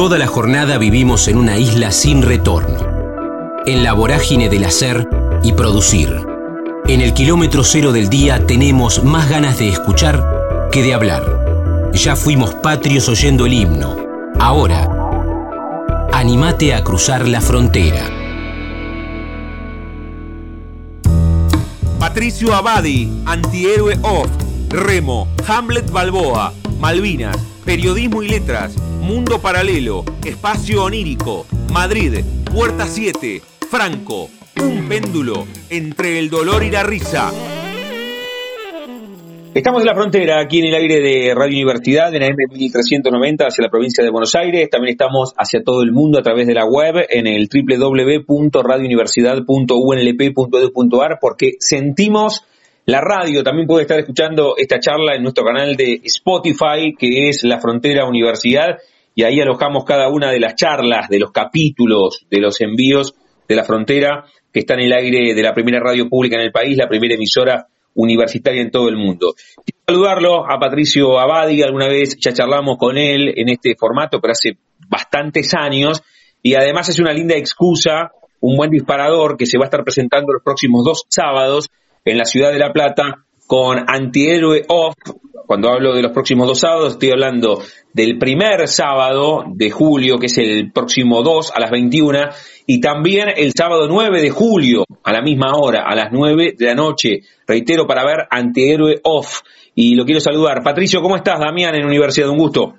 Toda la jornada vivimos en una isla sin retorno, en la vorágine del hacer y producir. En el kilómetro cero del día tenemos más ganas de escuchar que de hablar. Ya fuimos patrios oyendo el himno. Ahora, animate a cruzar la frontera. Patricio Abadi, antihéroe off, Remo, Hamlet Balboa, Malvinas, Periodismo y Letras, Mundo Paralelo, Espacio Onírico, Madrid, Puerta 7, Franco, un péndulo entre el dolor y la risa. Estamos en la frontera, aquí en el aire de Radio Universidad, en AM 1390 hacia la provincia de Buenos Aires. También estamos hacia todo el mundo a través de la web en el www.radiouniversidad.unlp.edu.ar porque sentimos la radio. También puede estar escuchando esta charla en nuestro canal de Spotify, que es La Frontera Universidad, y ahí alojamos cada una de las charlas, de los capítulos, de los envíos de la frontera, que está en el aire de la primera radio pública en el país, la primera emisora universitaria en todo el mundo. Quiero saludarlo a Patricio Abadi, alguna vez ya charlamos con él en este formato, pero hace bastantes años, y además es una linda excusa, un buen disparador que se va a estar presentando los próximos dos sábados en la ciudad de La Plata con Antihéroe Off. Cuando hablo de los próximos dos sábados, estoy hablando del primer sábado de julio, que es el próximo 2 a las 21, y también el sábado 9 de julio, a la misma hora, a las 9 de la noche, reitero, para ver Antihéroe Off. Y lo quiero saludar. Patricio, ¿cómo estás? Damián, en Universidad, un gusto.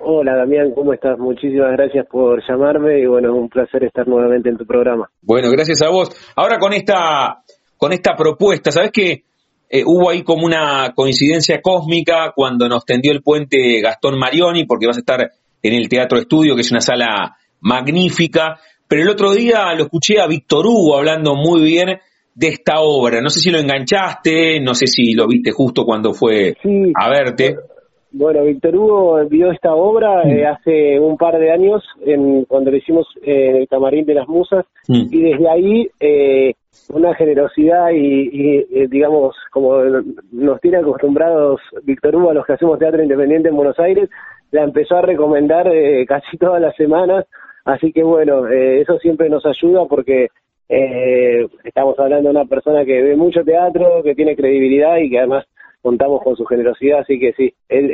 Hola Damián, ¿cómo estás? Muchísimas gracias por llamarme y bueno, es un placer estar nuevamente en tu programa. Bueno, gracias a vos. Ahora con esta, con esta propuesta, ¿sabes qué? Eh, hubo ahí como una coincidencia cósmica cuando nos tendió el puente Gastón Marioni, porque vas a estar en el Teatro Estudio, que es una sala magnífica, pero el otro día lo escuché a Víctor Hugo hablando muy bien de esta obra. No sé si lo enganchaste, no sé si lo viste justo cuando fue a verte. Bueno, Víctor Hugo vio esta obra mm. eh, hace un par de años, en, cuando lo hicimos en el Camarín de las Musas, mm. y desde ahí eh, una generosidad y, eh, digamos, como nos tiene acostumbrados Víctor Hugo a los que hacemos teatro independiente en Buenos Aires, la empezó a recomendar casi todas las semanas, así que bueno, eso siempre nos ayuda porque estamos hablando de una persona que ve mucho teatro, que tiene credibilidad y que además contamos con su generosidad, así que sí, él,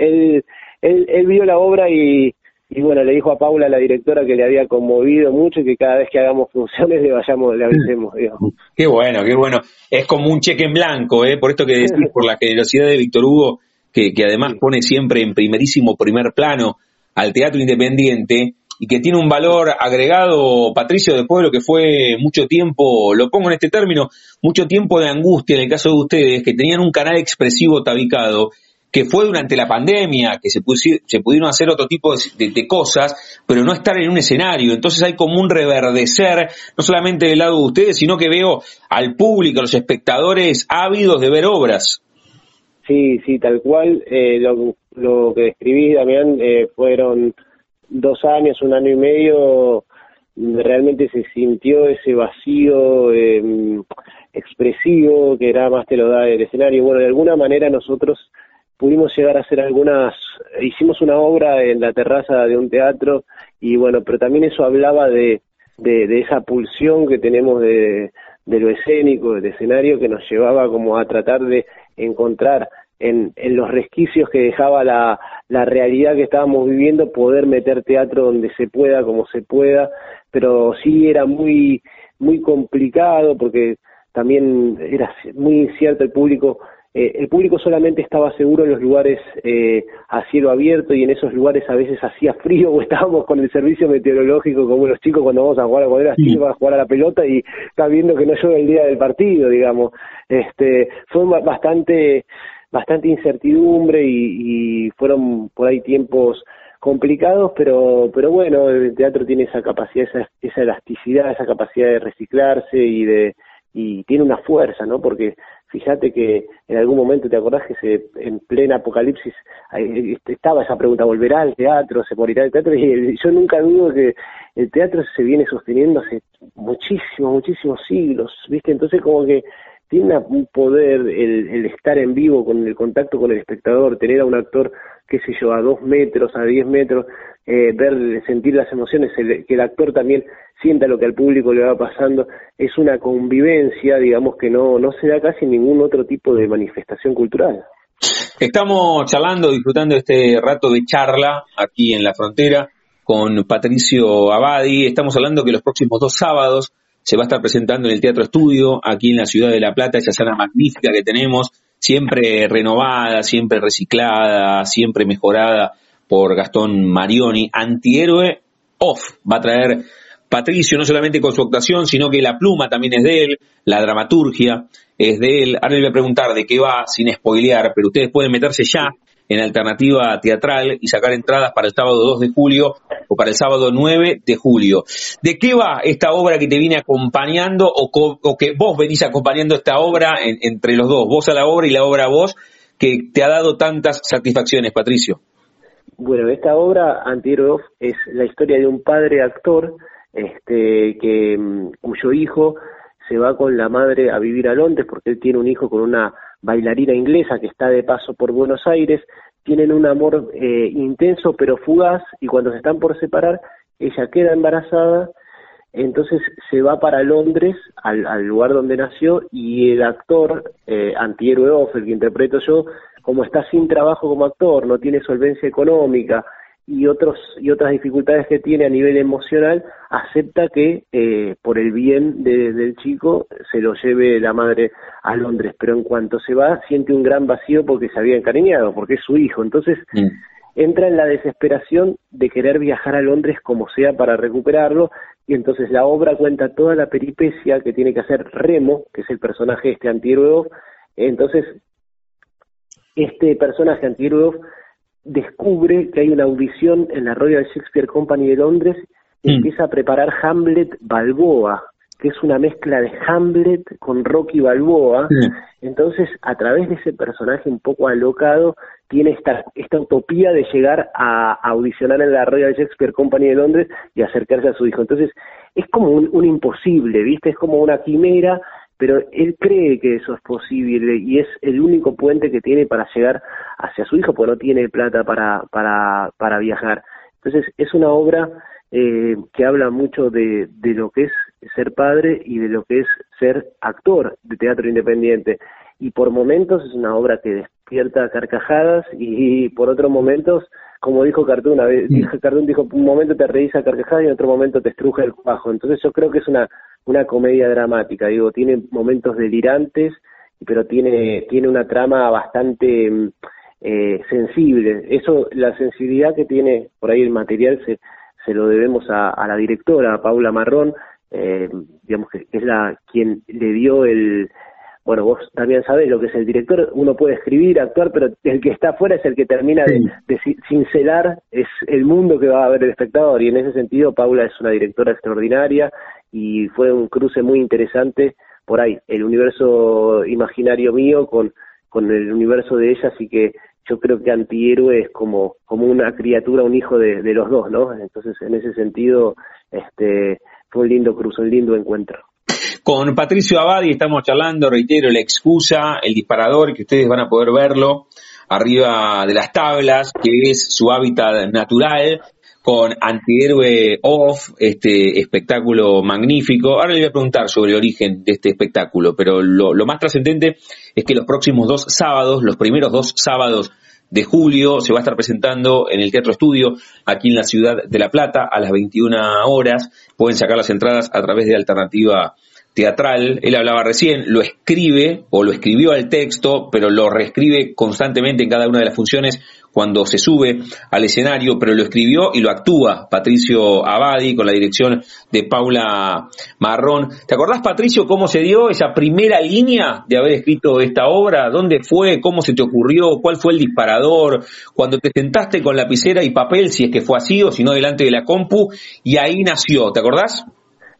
él, él, vio la obra y, y bueno, le dijo a Paula, la directora, que le había conmovido mucho y que cada vez que hagamos funciones le vayamos, le avisemos, digamos. Qué bueno, qué bueno. Es como un cheque en blanco, ¿eh? Por esto que decís, por la generosidad de Víctor Hugo, que, que además pone siempre en primerísimo primer plano al teatro independiente y que tiene un valor agregado, Patricio, después de lo que fue mucho tiempo, lo pongo en este término, mucho tiempo de angustia en el caso de ustedes, que tenían un canal expresivo tabicado, que fue durante la pandemia, que se, se pudieron hacer otro tipo de, cosas, pero no estar en un escenario. Entonces hay como un reverdecer, no solamente del lado de ustedes, sino que veo al público, a los espectadores ávidos de ver obras. Sí, sí, tal cual. Eh, lo, que describí, Damián, eh, fueron dos años, un año y medio, realmente se sintió ese vacío em, expresivo que era más te lo da el escenario. Bueno, de alguna manera nosotros pudimos llegar a hacer algunas, hicimos una obra en la terraza de un teatro y bueno, pero también eso hablaba de, de, esa pulsión que tenemos de, de lo escénico, del escenario, que nos llevaba como a tratar de encontrar en, en los resquicios que dejaba la, la realidad que estábamos viviendo, poder meter teatro donde se pueda, como se pueda, pero sí era muy, muy complicado porque también era muy incierto el público. Eh, el público solamente estaba seguro en los lugares eh, a cielo abierto y en esos lugares a veces hacía frío o estábamos con el servicio meteorológico como los chicos cuando vamos a jugar a poder así, a jugar a la pelota y está viendo que no llueve el día del partido, digamos. Este, fue bastante bastante incertidumbre y, fueron por ahí tiempos complicados, pero pero bueno, el teatro tiene esa capacidad, esa, esa elasticidad, esa capacidad de reciclarse y de y tiene una fuerza, ¿no? Porque fíjate que en algún momento te acordás que se, en plena apocalipsis estaba esa pregunta, ¿volverá al teatro? ¿Se morirá el teatro? Y yo nunca dudo que el teatro se viene sosteniendo hace muchísimos, muchísimos siglos, ¿viste? Entonces como que tiene un poder el, estar en vivo con el contacto con el espectador, tener a un actor, qué sé yo, a dos metros, a diez metros, eh, ver, sentir las emociones, que el actor también sienta lo que al público le va pasando, es una convivencia, digamos, que no, no se da casi ningún otro tipo de manifestación cultural. Estamos charlando, disfrutando este rato de charla aquí en la frontera con Patricio Abadi. Estamos hablando que los próximos dos sábados se va a estar presentando en el Teatro Estudio, aquí en la ciudad de La Plata, esa sala magnífica que tenemos, siempre renovada, siempre reciclada, siempre mejorada por Gastón Marioni. Antihéroe Off va a traer Patricio, no solamente con su actuación, sino que la pluma también es de él, la dramaturgia es de él. Ahora le voy a preguntar de qué va sin spoilear, pero ustedes pueden meterse ya en alternativa teatral y sacar entradas para el sábado 2 de julio o para el sábado 9 de julio. ¿De qué va esta obra que te viene acompañando o, que vos venís acompañando esta obra entre los dos, vos a la obra y la obra a vos, que te ha dado tantas satisfacciones, Patricio? Bueno, esta obra, Antihéroe es la historia de un padre actor este, que, mm, cuyo hijo se va con la madre a vivir a Londres porque él tiene un hijo con una bailarina inglesa que está de paso por Buenos Aires, tienen un amor eh, intenso pero fugaz y cuando se están por separar, ella queda embarazada, entonces se va para Londres, al, lugar donde nació, y el actor, eh, antihéroe Off, que interpreto yo, como está sin trabajo como actor, no tiene solvencia económica, y otros y otras dificultades que tiene a nivel emocional acepta que eh, por el bien del chico se lo lleve la madre a Londres. Pero en cuanto se va siente un gran vacío porque se había encariñado porque es su hijo. Entonces mm. entra en la desesperación de querer viajar a Londres como sea para recuperarlo y entonces la obra cuenta toda la peripecia que tiene que hacer Remo que es el personaje de este antihéroe entonces este personaje antihéroe descubre que hay una audición en la Royal Shakespeare Company de Londres y mm. empieza a preparar Hamlet Balboa, que es una mezcla de Hamlet con Rocky Balboa. Entonces, a través de ese personaje un poco alocado, tiene esta, esta utopía de llegar a, audicionar en la Royal Shakespeare Company de Londres y acercarse a su hijo. Entonces, es como un, un imposible, ¿viste? Es como una quimera pero él cree que eso es posible y es el único puente que tiene para llegar hacia su hijo, porque no tiene plata para, para, para viajar. Entonces es una obra eh, que habla mucho de, de lo que es ser padre y de lo que es ser actor de teatro independiente. Y por momentos es una obra que despierta carcajadas y, por otros momentos, como dijo Cartoon, dijo, Cartoon dijo, un momento te reís a carcajadas y en otro momento te estruja el cuajo. Entonces yo creo que es una una comedia dramática, digo, tiene momentos delirantes, pero tiene, tiene una trama bastante mm, eh, sensible. Eso, la sensibilidad que tiene por ahí el material se, se lo debemos a, la directora, a Paula Marrón, eh, digamos que es la quien le dio el, bueno, vos también sabés lo que es el director, uno puede escribir, actuar, pero el que está afuera es el que termina de, de, cincelar, es el mundo que va a ver el espectador, y en ese sentido Paula es una directora extraordinaria, y fue un cruce muy interesante por ahí, el universo imaginario mío con, con el universo de ella, así que yo creo que antihéroe es como, como una criatura, un hijo de, de los dos, ¿no? Entonces, en ese sentido, este, fue un lindo cruce, un lindo encuentro. Con Patricio Abadi estamos charlando, reitero, la excusa, el disparador, que ustedes van a poder verlo arriba de las tablas, que es su hábitat natural, con Antihéroe Off, este espectáculo magnífico. Ahora le voy a preguntar sobre el origen de este espectáculo, pero lo, lo más trascendente es que los próximos dos sábados, los primeros dos sábados de julio, se va a estar presentando en el Teatro Estudio, aquí en la ciudad de La Plata, a las 21 horas. Pueden sacar las entradas a través de Alternativa teatral, él hablaba recién, lo escribe o lo escribió al texto, pero lo reescribe constantemente en cada una de las funciones cuando se sube al escenario, pero lo escribió y lo actúa Patricio Abadi con la dirección de Paula Marrón. ¿Te acordás, Patricio, cómo se dio esa primera línea de haber escrito esta obra? ¿Dónde fue? ¿Cómo se te ocurrió? ¿Cuál fue el disparador? Cuando te sentaste con lapicera y papel, si es que fue así o si no delante de la compu, y ahí nació, ¿te acordás?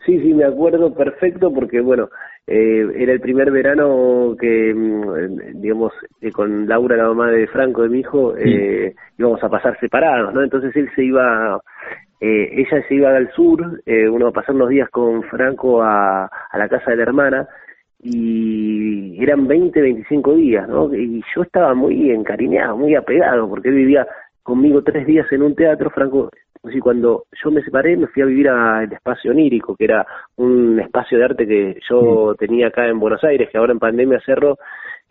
Sí, sí, me acuerdo perfecto porque, bueno, eh, era el primer verano que, mm, digamos, eh, con Laura, la mamá de Franco, de mi hijo, eh, íbamos a pasar separados, ¿no? Entonces él se iba, eh, ella se iba al sur, eh, uno a pasar unos días con Franco a, a la casa de la hermana, y eran 20, 25 días, ¿no? Y yo estaba muy encariñado, muy apegado, porque él vivía conmigo tres días en un teatro, Franco. Cuando yo me separé, me fui a vivir al espacio onírico, que era un espacio de arte que yo tenía acá en Buenos Aires, que ahora en pandemia cerró,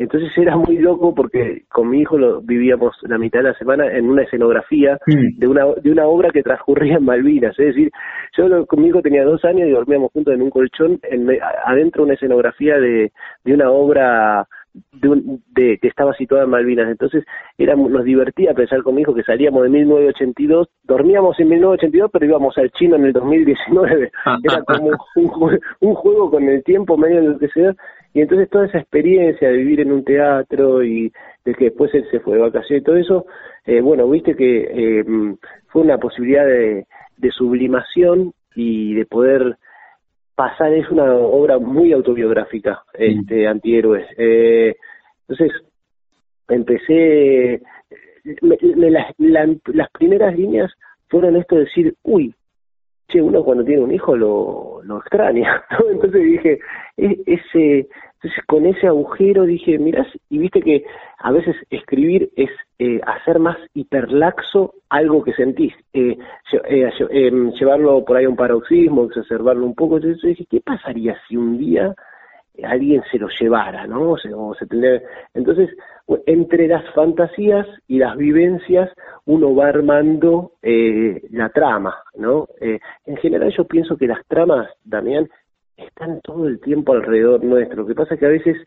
entonces era muy loco porque con mi hijo lo vivíamos la mitad de la semana en una escenografía mm. de una de una obra que transcurría en Malvinas. Es decir, yo con mi hijo tenía dos años y dormíamos juntos en un colchón en, adentro de una escenografía de, de una obra de, de, que estaba situada en Malvinas. Entonces era, nos divertía pensar con mi hijo que salíamos de 1982, dormíamos en 1982, pero íbamos al chino en el 2019. Era como un, un juego con el tiempo medio en lo que sea y entonces toda esa experiencia de vivir en un teatro y de que después él se fue de vacaciones y todo eso, eh, bueno, viste que eh, fue una posibilidad de, sublimación y de poder pasar, es una obra muy autobiográfica, este, antihéroes. Eh, entonces, empecé, las primeras líneas fueron esto de decir, uy, uno cuando tiene un hijo lo, lo extraña. Entonces dije, e, ese, entonces con ese agujero dije, mirás, y viste que a veces escribir es eh, hacer más hiperlaxo algo que sentís, eh, eh, em, llevarlo por ahí a un paroxismo, exacerbarlo un poco, entonces dije, ¿qué pasaría si un día alguien se lo llevara, ¿no? O se Entonces, entre las fantasías y las vivencias, uno va armando eh, la trama, ¿no? Eh, en general yo pienso que las tramas, Damián, están todo el tiempo alrededor nuestro. Lo que pasa es que a veces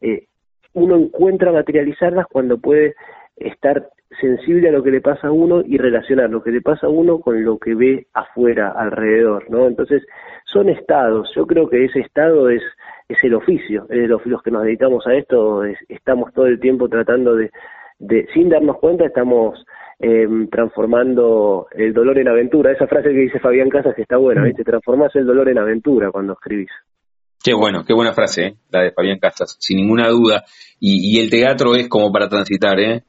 eh, uno encuentra materializarlas cuando puede estar sensible a lo que le pasa a uno y relacionar lo que le pasa a uno con lo que ve afuera, alrededor, ¿no? Entonces, son estados. Yo creo que ese estado es es el oficio, es los, los que nos dedicamos a esto, estamos todo el tiempo tratando de, de sin darnos cuenta, estamos em, transformando el dolor en aventura. Esa frase que dice Fabián Casas que está buena, ¿viste? Transformás el dolor en aventura cuando escribís. Qué bueno, qué buena frase, ¿eh? la de Fabián Casas, sin ninguna duda. Y, y el teatro es como para transitar, ¿eh?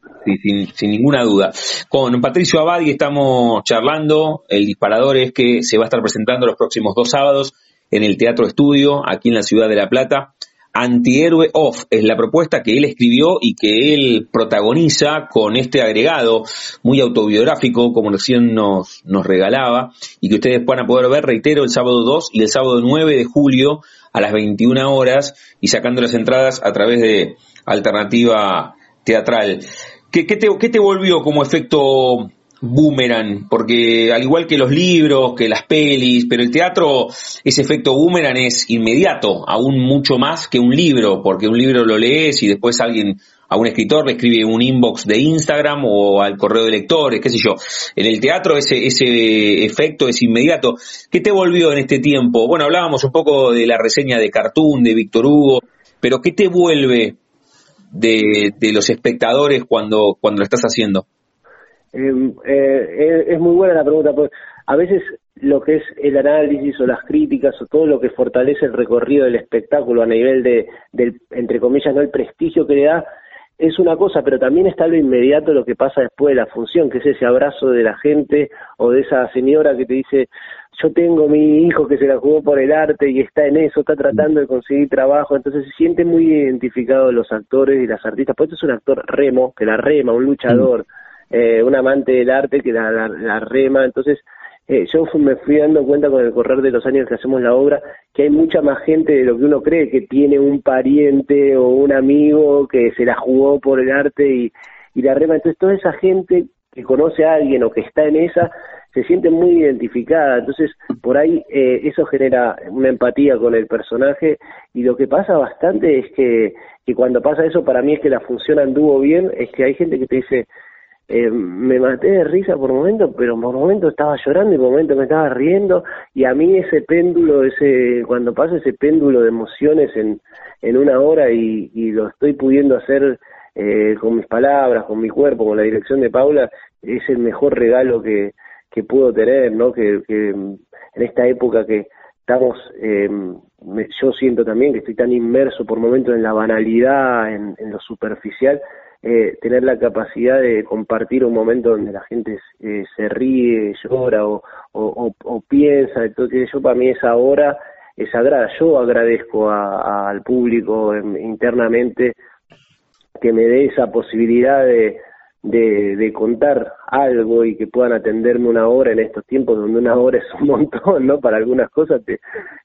sin, ninguna duda. Con Patricio Abadi estamos charlando. El disparador es que se va a estar presentando los próximos dos sábados en el Teatro Estudio, aquí en la ciudad de La Plata. Antihéroe Off es la propuesta que él escribió y que él protagoniza con este agregado muy autobiográfico, como recién nos, nos regalaba, y que ustedes van a poder ver, reitero, el sábado 2 y el sábado 9 de julio a las 21 horas y sacando las entradas a través de Alternativa Teatral. ¿Qué, te, te volvió como efecto boomerang, porque al igual que los libros, que las pelis, pero el teatro, ese efecto boomerang es inmediato, aún mucho más que un libro, porque un libro lo lees y después alguien, a un escritor le escribe un inbox de Instagram o al correo de lectores, qué sé yo. En el teatro ese, ese efecto es inmediato. ¿Qué te volvió en este tiempo? Bueno, hablábamos un poco de la reseña de Cartoon, de Víctor Hugo, pero ¿qué te vuelve de, de los espectadores cuando, cuando lo estás haciendo? Em, eh, es muy buena la pregunta, pues a veces lo que es el análisis o las críticas o todo lo que fortalece el recorrido del espectáculo a nivel de, del, entre comillas, no el prestigio que le da, es una cosa, pero también está lo inmediato lo que pasa después de la función, que es ese abrazo de la gente o de esa señora que te dice, yo tengo mi hijo que se la jugó por el arte y está en eso, está tratando de conseguir trabajo, entonces se sienten muy identificados los actores y las artistas, pues es un actor remo, que la rema, un luchador eh, un amante del arte que la, la, rema, entonces eh, yo me fui dando cuenta con el correr de los años que hacemos la obra que hay mucha más gente de lo que uno cree, que tiene un pariente o un amigo que se la jugó por el arte y, y la rema, entonces toda esa gente que conoce a alguien o que está en esa, se siente muy identificada, entonces por ahí eh, eso genera una empatía con el personaje. Y lo que pasa bastante es que, que cuando pasa eso para mí es que la función anduvo bien, es que hay gente que te dice, eh, me maté de risa por momento, pero por momento estaba llorando y por momento me estaba riendo y a mí ese péndulo, ese cuando pasa ese péndulo de emociones en, en una hora y, y lo estoy pudiendo hacer eh, con mis palabras, con mi cuerpo, con la dirección de Paula, es el mejor regalo que, que puedo tener, ¿no? Que, en esta época que estamos, eh, yo siento también que estoy tan inmerso por momentos en la banalidad, en lo superficial, eh, tener la capacidad de compartir un momento donde la gente eh, se ríe, llora o, o, piensa, entonces yo para mí esa hora es sagrada. Yo agradezco al público internamente que me dé esa posibilidad de, de, contar algo y que puedan atenderme una hora en estos tiempos donde una hora es un montón, ¿no? Para algunas cosas.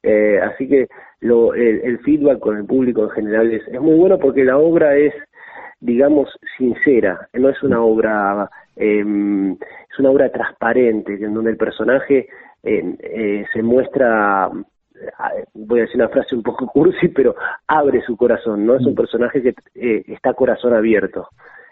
eh, así que lo, el, feedback con el público en general es muy bueno porque la obra es, digamos, sincera, no es una obra, eh, es una obra transparente, en donde el personaje eh, eh, se muestra voy a decir una frase un poco cursi, pero abre su corazón, ¿no? Es un mm. personaje que eh, está corazón abierto.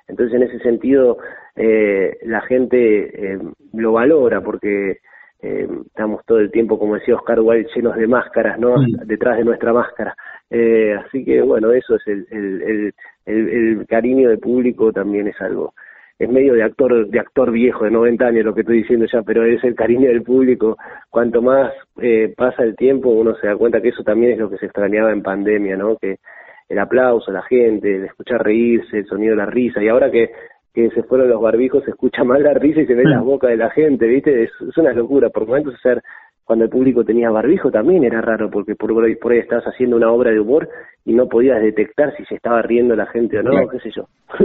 Entonces, en ese sentido, eh, la gente eh, lo valora porque eh, estamos todo el tiempo, como decía Oscar Wilde, llenos de máscaras, ¿no? Detrás de nuestra máscara. Eh, así que, bueno, eso es el, el, el, el, cariño del público también es algo es medio de actor de actor viejo de 90 años lo que estoy diciendo ya, pero es el cariño del público. Cuanto más eh, pasa el tiempo, uno se da cuenta que eso también es lo que se extrañaba en pandemia, ¿no? Que el aplauso, la gente, el escuchar reírse, el sonido de la risa, y ahora que, que se fueron los barbijos se escucha más la risa y se ve las bocas de la gente, ¿viste? Es, es una locura, por momentos ser cuando el público tenía barbijo también era raro, porque por ahí, por ahí estabas haciendo una obra de humor y no podías detectar si se estaba riendo la gente o no, qué sé yo.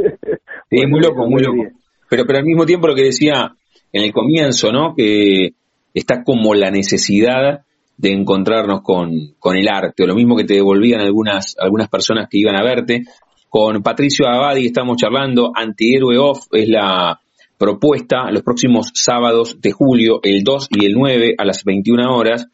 sí, muy loco, muy loco. Pero, pero al mismo tiempo lo que decía en el comienzo, ¿no? Que está como la necesidad de encontrarnos con, con el arte, o lo mismo que te devolvían algunas, algunas personas que iban a verte. Con Patricio Abadi estamos charlando, Antihéroe Off es la propuesta los próximos sábados de julio, el 2 y el 9 a las 21 horas.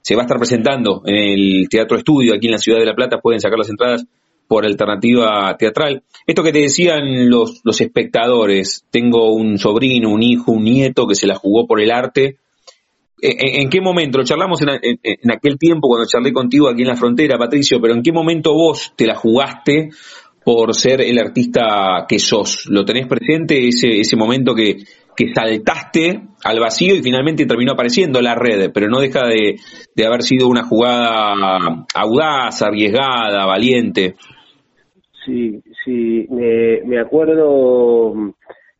Se va a estar presentando en el Teatro Estudio aquí en la Ciudad de La Plata. Pueden sacar las entradas por alternativa teatral. Esto que te decían los, los espectadores, tengo un sobrino, un hijo, un nieto que se la jugó por el arte. ¿En, qué momento? Lo charlamos en, en, aquel tiempo cuando charlé contigo aquí en la frontera, Patricio, pero ¿en qué momento vos te la jugaste por ser el artista que sos. ¿Lo tenés presente ese, ese momento que, que saltaste al vacío y finalmente terminó apareciendo la red, pero no deja de, de haber sido una jugada audaz, arriesgada, valiente? Sí, sí, me, me acuerdo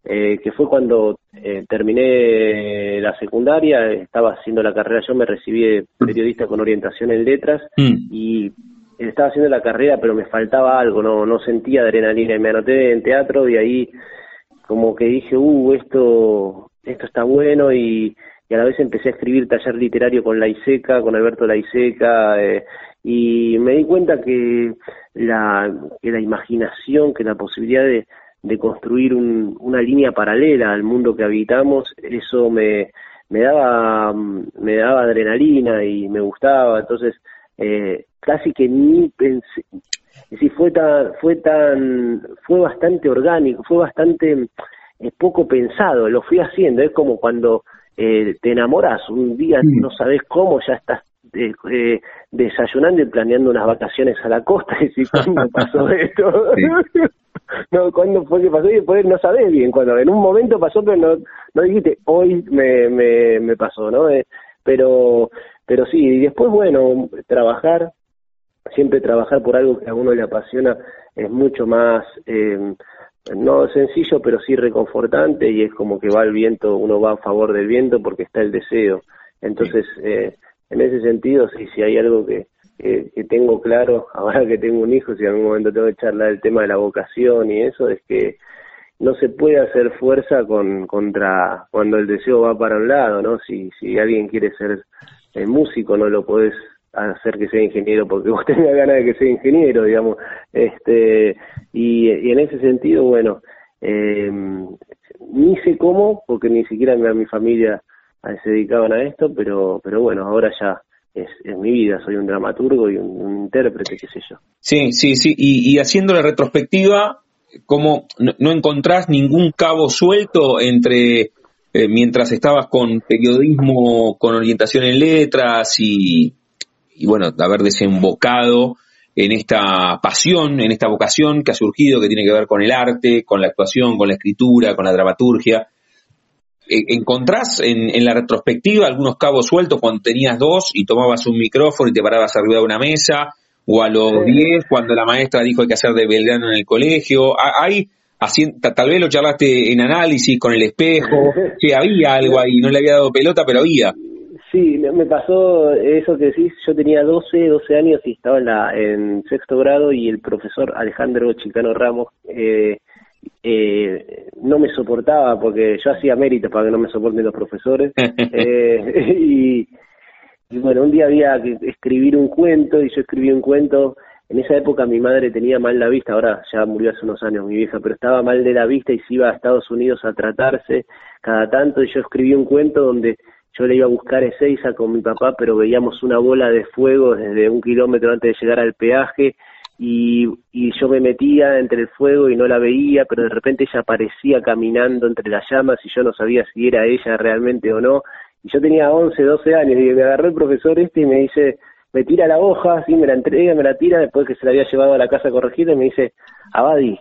eh, que fue cuando eh, terminé la secundaria, estaba haciendo la carrera, yo me recibí de periodista con orientación en letras mm. y estaba haciendo la carrera, pero me faltaba algo, no, no sentía adrenalina. Y me anoté en teatro y ahí como que dije, uh, esto, esto está bueno y, a la vez empecé a escribir taller literario con Laiseca, con Alberto Laiseca, eh, y me di cuenta que la, que la imaginación, que la posibilidad de, de construir un, una línea paralela al mundo que habitamos, eso me, me daba, me daba adrenalina y me gustaba, entonces eh, casi que ni pensé, si fue tan, fue tan, fue bastante orgánico, fue bastante eh, poco pensado, lo fui haciendo, es como cuando eh, te enamoras, un día no sabes cómo, ya estás eh, eh, desayunando y planeando unas vacaciones a la costa y decís, ¿cuándo pasó esto? no, ¿cuándo fue que pasó? Y después no sabes bien cuando en un momento pasó, pero no, no dijiste, hoy me, me, me pasó, ¿no? Pero, pero sí, y después, bueno, trabajar, siempre trabajar por algo que a uno le apasiona es mucho más, eh, no sencillo, pero sí reconfortante y es como que va el viento, uno va a favor del viento porque está el deseo. Entonces, eh, en ese sentido, sí, si hay algo que, que, tengo claro, ahora que tengo un hijo, si en algún momento tengo que charlar el tema de la vocación y eso, es que no se puede hacer fuerza con contra cuando el deseo va para un lado, ¿no? Si, alguien quiere ser eh, músico, no lo podés hacer que sea ingeniero porque vos tengas ganas de que sea ingeniero, digamos. Este, y, en ese sentido, bueno, eh, ni sé cómo, porque ni siquiera mi, mi familia se dedicaban a esto, pero, pero bueno, ahora ya es, mi vida, soy un dramaturgo y un, intérprete, qué sé yo. Sí, sí, sí, y, y haciendo la retrospectiva, ¿cómo no, encontrás ningún cabo suelto entre eh, mientras estabas con periodismo, con orientación en letras y, bueno, haber desembocado en esta pasión, en esta vocación que ha surgido, que tiene que ver con el arte, con la actuación, con la escritura, con la dramaturgia. Eh, ¿Encontrás en, en la retrospectiva algunos cabos sueltos cuando tenías dos y tomabas un micrófono y te parabas arriba de una mesa? ¿O a los diez cuando la maestra dijo hay que hacer de Belgrano en el colegio? ¿Hay tal vez lo charlaste en análisis con el espejo, que había algo ahí, no le había dado pelota, pero había. Sí, me pasó eso que decís, yo tenía 12, 12 años y estaba en, la, en sexto grado y el profesor Alejandro Chicano Ramos eh, eh, no me soportaba porque yo hacía méritos para que no me soporten los profesores. Eh, y, y, bueno, un día había que escribir un cuento y yo escribí un cuento, en esa época mi madre tenía mal la vista, ahora ya murió hace unos años mi vieja, pero estaba mal de la vista y se iba a Estados Unidos a tratarse cada tanto. Y yo escribí un cuento donde yo le iba a buscar Ezeiza con mi papá, pero veíamos una bola de fuego desde un kilómetro antes de llegar al peaje. Y, y yo me metía entre el fuego y no la veía, pero de repente ella aparecía caminando entre las llamas y yo no sabía si era ella realmente o no. Y yo tenía 11, 12 años y me agarró el profesor este y me dice, me tira la hoja, sí, me la entrega, me la tira después que se la había llevado a la casa corregida y me dice, Abadi,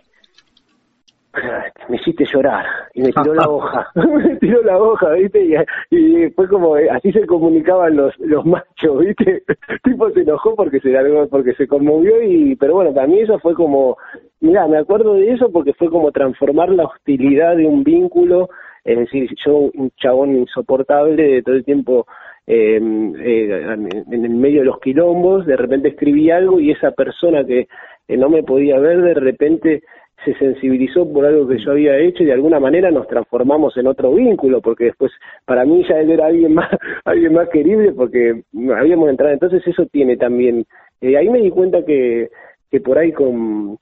me hiciste llorar y me tiró la hoja, me tiró la hoja, ¿viste? Y, fue como, eh, así se comunicaban los los machos, ¿viste? tipo se enojó porque se porque se conmovió y, pero bueno, para mí eso fue como, mira, me acuerdo de eso porque fue como transformar la hostilidad de un vínculo, es decir, yo un chabón insoportable de todo el tiempo eh, eh, en el medio de los quilombos, de repente escribí algo y esa persona que no me podía ver, de repente se sensibilizó por algo que yo había hecho y de alguna manera nos transformamos en otro vínculo, porque después para mí ya él era alguien más, alguien más querible porque habíamos entrado, entonces eso tiene también, eh, ahí me di cuenta que, que por ahí con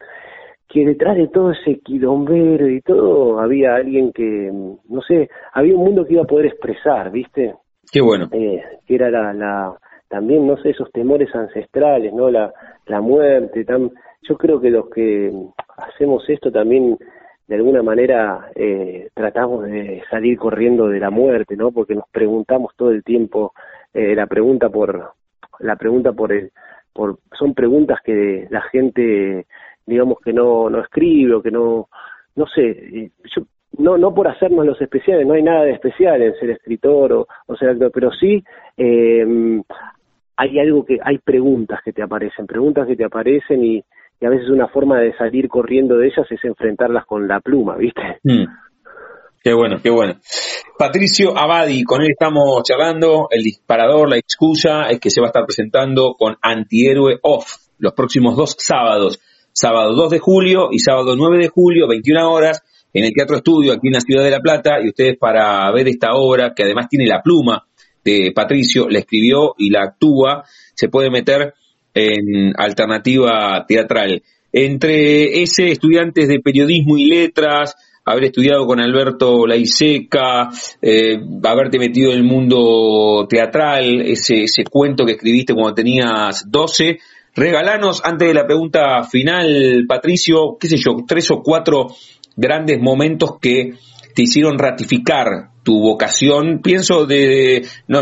que detrás de todo ese quilombero y todo había alguien que, no sé, había un mundo que iba a poder expresar, ¿viste? Qué bueno. Eh, que era la, la, también, no sé, esos temores ancestrales, ¿no? La, la muerte, tan, yo creo que los que hacemos esto también de alguna manera eh, tratamos de salir corriendo de la muerte, ¿no? Porque nos preguntamos todo el tiempo eh, la pregunta por la pregunta por el por son preguntas que la gente digamos que no no escribe o que no no sé eh, yo no no por hacernos los especiales no hay nada de especial en ser escritor o o sea pero sí eh, hay algo que hay preguntas que te aparecen preguntas que te aparecen y y a veces una forma de salir corriendo de ellas es enfrentarlas con la pluma, ¿viste? Mm. Qué bueno, qué bueno. Patricio Abadi, con él estamos charlando. El disparador, la excusa es que se va a estar presentando con Antihéroe Off los próximos dos sábados. Sábado 2 de julio y sábado 9 de julio, 21 horas, en el Teatro Estudio, aquí en la Ciudad de La Plata. Y ustedes para ver esta obra, que además tiene la pluma de Patricio, la escribió y la actúa, se puede meter en alternativa teatral. Entre ese estudiantes de periodismo y letras, haber estudiado con Alberto Laiseca, eh, haberte metido en el mundo teatral, ese, ese cuento que escribiste cuando tenías 12. Regalanos, antes de la pregunta final, Patricio, qué sé yo, tres o cuatro grandes momentos que te hicieron ratificar tu vocación. Pienso de, no,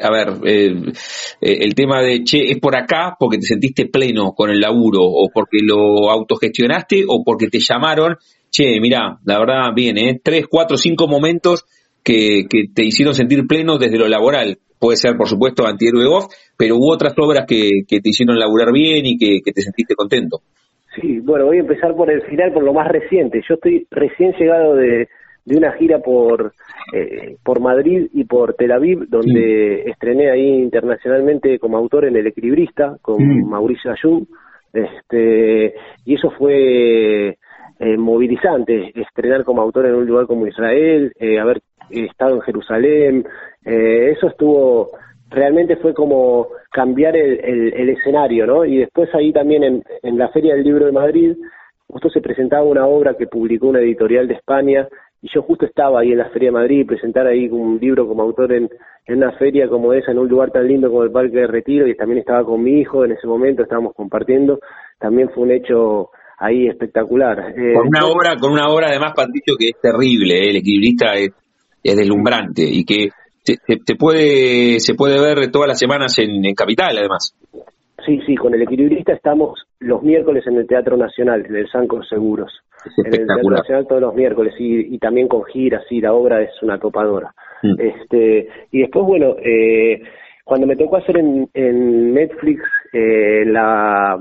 a ver, eh, eh, el tema de, che, es por acá porque te sentiste pleno con el laburo o porque lo autogestionaste o porque te llamaron, che, mira, la verdad, bien, ¿eh? Tres, cuatro, cinco momentos que, que te hicieron sentir pleno desde lo laboral. Puede ser, por supuesto, Antihéroe Off, pero hubo otras obras que, que te hicieron laburar bien y que, que te sentiste contento. Sí, bueno, voy a empezar por el final, por lo más reciente. Yo estoy recién llegado de, de una gira por eh, por Madrid y por Tel Aviv, donde estrené ahí internacionalmente como autor en El Equilibrista, con Mauricio Ayun, este, y eso fue eh, movilizante, estrenar como autor en un lugar como Israel, eh, haber estado en Jerusalén, eso estuvo, realmente fue como cambiar el, escenario, ¿no? Y después ahí también en, en la Feria del Libro de Madrid, justo se presentaba una obra que publicó una editorial de España y yo justo estaba ahí en la Feria de Madrid, presentar ahí un libro como autor en una feria como esa, en un lugar tan lindo como el Parque de Retiro, y también estaba con mi hijo en ese momento, estábamos compartiendo, también fue un hecho ahí espectacular. Eh, con una obra, con una obra además, Patricio, que es terrible, ¿eh? el equilibrista es, es, deslumbrante y que se, puede se puede ver todas las semanas en, en Capital, además. Sí, sí, con el equilibrista estamos los miércoles en el Teatro Nacional, en el Sancor Seguros en el Teatro Nacional todos los miércoles y, y también con giras, sí, la obra es una topadora. Mm. Este, y después, bueno, eh, cuando me tocó hacer en, en Netflix eh, la,